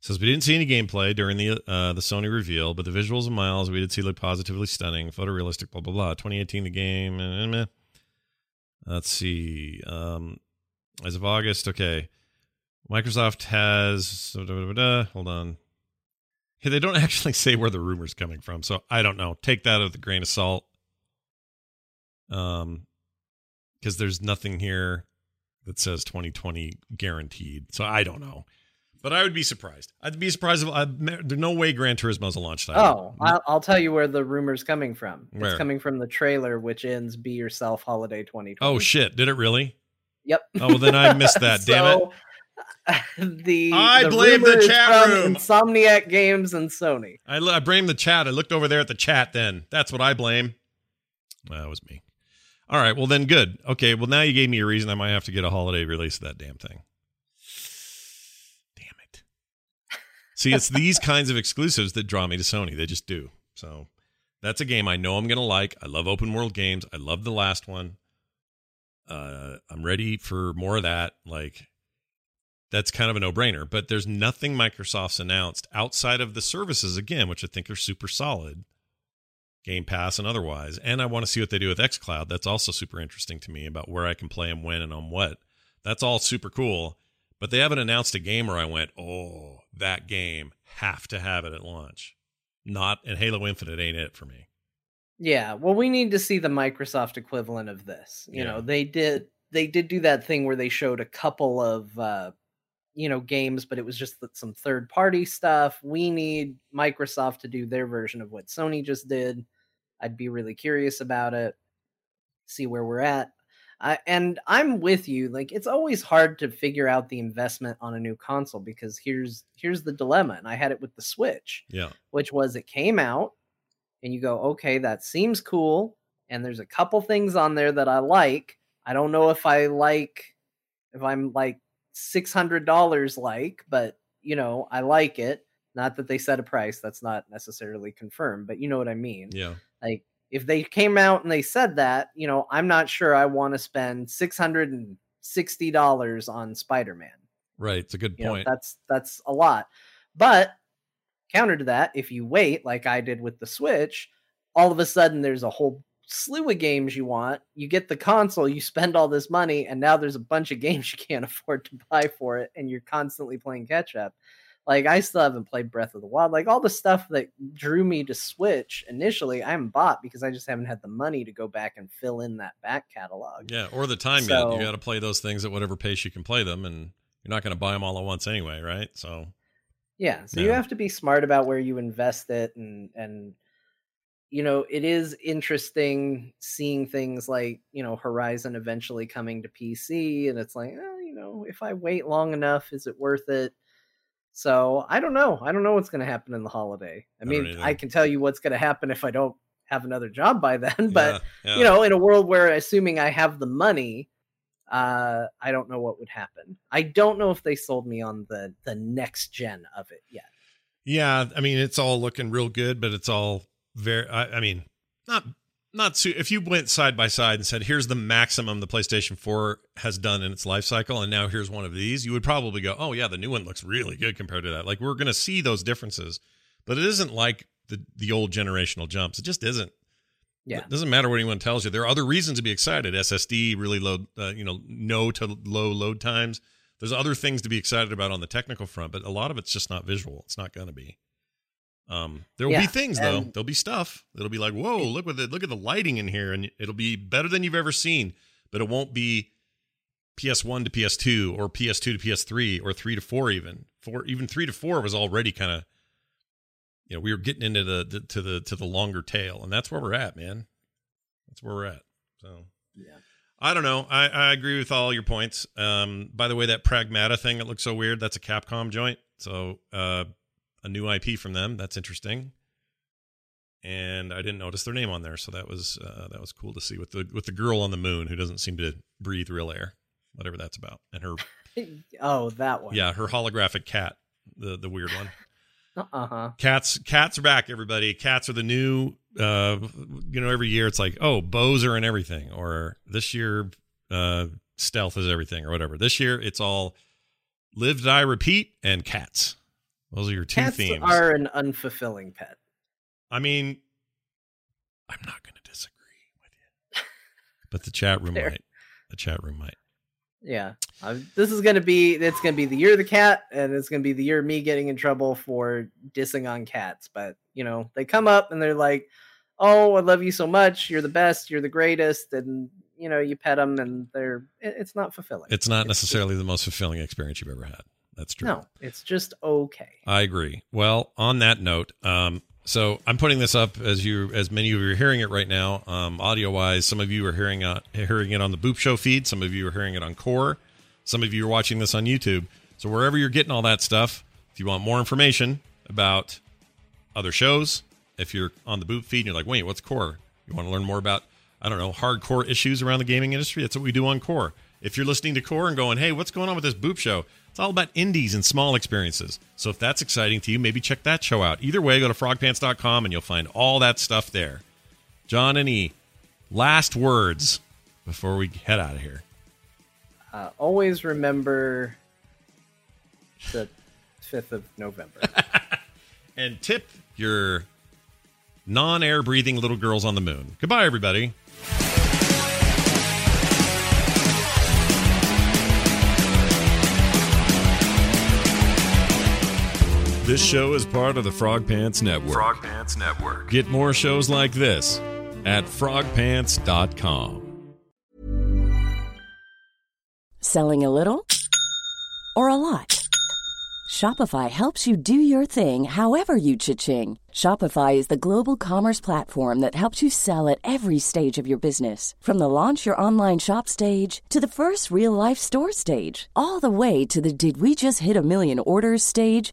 Says we didn't see any gameplay during the uh, the Sony reveal, but the visuals of Miles we did see look positively stunning, photorealistic, blah blah blah. 2018, the game. eh, meh. Let's see. Um, as of August, okay. Microsoft has. Hold on. Hey, they don't actually say where the rumor's coming from, so I don't know. Take that with a grain of salt. Um, because there's nothing here that says 2020 guaranteed, so I don't know. But I would be surprised. I'd be surprised if I, there's no way Gran Turismo's a launch title. Oh, I'll, I'll tell you where the rumor's coming from. Where? It's coming from the trailer, which ends "Be Yourself" holiday 2020. Oh shit! Did it really? Yep. Oh well, then I missed that. damn it! The I the blame the chat room. Insomniac Games and Sony. I, I blame the chat. I looked over there at the chat. Then that's what I blame. That was me. All right. Well, then good. Okay. Well, now you gave me a reason. I might have to get a holiday release of that damn thing. Damn it. See, it's these kinds of exclusives that draw me to Sony. They just do. So that's a game I know I'm going to like. I love open world games. I love the last one. Uh, I'm ready for more of that. Like, that's kind of a no brainer. But there's nothing Microsoft's announced outside of the services, again, which I think are super solid Game Pass and otherwise. And I want to see what they do with xCloud. That's also super interesting to me about where I can play them when and on what. That's all super cool. But they haven't announced a game where I went, oh, that game, have to have it at launch. Not, and Halo Infinite ain't it for me. Yeah, well, we need to see the Microsoft equivalent of this. You Yeah. know, they did they did do that thing where they showed a couple of uh, you know games, but it was just that some third party stuff. We need Microsoft to do their version of what Sony just did. I'd be really curious about it. See where we're at. I, and I'm with you. Like it's always hard to figure out the investment on a new console because here's here's the dilemma, and I had it with the Switch Yeah. which was it came out and you go, okay, that seems cool. And there's a couple things on there that I like. I don't know if I like, if I'm like $600 like, but you know, I like it. Not that they set a price, that's not necessarily confirmed, but you know what I mean. Yeah. Like if they came out and they said that, you know, I'm not sure I want to spend $660 on Spider Man. Right. It's a good You know, point. that's that's a lot. But counter to that, if you wait like I did with the Switch, all of a sudden there's a whole slew of games you want. You get the console, you spend all this money, and now there's a bunch of games you can't afford to buy for it, and you're constantly playing catch up. Like I still haven't played Breath of the Wild. Like all the stuff that drew me to Switch initially, I haven't bought because I just haven't had the money to go back and fill in that back catalog. Yeah, or the time yet. You got to play those things at whatever pace you can play them, and you're not going to buy them all at once anyway, right? So Yeah, so you have to be smart about where you invest it and and you know, it is interesting seeing things like, you know, Horizon eventually coming to PC and it's like, oh, you know, if I wait long enough, is it worth it? So, I don't know. I don't know what's going to happen in the holiday. I I mean, either. I can tell you what's going to happen if I don't have another job by then, but yeah. you know, in a world where assuming I have the money, uh, I don't know what would happen. I don't know if they sold me on the the next gen of it yet. Yeah, I mean it's all looking real good, but it's all very. I, I mean, not not su- if you went side by side and said, "Here's the maximum the PlayStation 4 has done in its life cycle," and now here's one of these, you would probably go, "Oh yeah, the new one looks really good compared to that." Like we're going to see those differences, but it isn't like the the old generational jumps. It just isn't. Yeah. It doesn't matter what anyone tells you. There are other reasons to be excited. SSD really low, uh, you know, no to low load times. There's other things to be excited about on the technical front, but a lot of it's just not visual. It's not going to be. Um, there will be things though. There'll be stuff It'll be like, whoa, look at the look at the lighting in here, and it'll be better than you've ever seen. But it won't be PS1 to PS2 or PS2 to PS3 or three to four even. Four even three to four was already kind of, you know, we were getting into the, the to the to the longer tail, and that's where we're at, man. That's where we're at. So Yeah. I don't know. I, I agree with all your points. Um, by the way, that Pragmata thing that looks so weird, that's a Capcom joint. So uh, a new IP from them. That's interesting. And I didn't notice their name on there, so that was uh, that was cool to see with the with the girl on the moon who doesn't seem to breathe real air, whatever that's about, and her Oh, that one. yeah her holographic cat, the the weird one. Uh huh. Cats, cats are back, everybody. Cats are the new. Uh, you know, every year it's like, oh, bows are in everything, or this year, uh, stealth is everything, or whatever. This year it's all live, die, repeat, and cats. Those are your two Cats themes. are an unfulfilling pet. I mean, I'm not going to disagree with you, but the chat room might. The chat room might. Yeah. Uh, this is going to be it's going to be the year of the cat and it's going to be the year of me getting in trouble for dissing on cats, but you know, they come up and they're like, "Oh, I love you so much. You're the best. You're the greatest." And you know, you pet them and they're it- it's not fulfilling. It's not necessarily the most fulfilling experience you've ever had. That's true. No, it's just okay. I agree. Well, on that note, um, so I'm putting this up as you, as many of you are hearing it right now, um, audio wise. Some of you are hearing uh, hearing it on the Boop Show feed. Some of you are hearing it on Core. Some of you are watching this on YouTube. So wherever you're getting all that stuff, if you want more information about other shows, if you're on the Boop feed and you're like, wait, what's Core? You want to learn more about I don't know hardcore issues around the gaming industry? That's what we do on Core. If you're listening to Core and going, hey, what's going on with this Boop show? It's all about indies and small experiences. So if that's exciting to you, maybe check that show out. Either way, go to frogpants.com and you'll find all that stuff there. John, any last words before we head out of here? Uh, always remember the 5th of November. and tip your non air breathing little girls on the moon. Goodbye, everybody. This show is part of the Frogpants Network. Frogpants Network. Get more shows like this at frogpants.com. Selling a little or a lot? Shopify helps you do your thing however you cha-ching. Shopify is the global commerce platform that helps you sell at every stage of your business. From the launch your online shop stage to the first real life store stage, all the way to the did we just hit a million orders stage.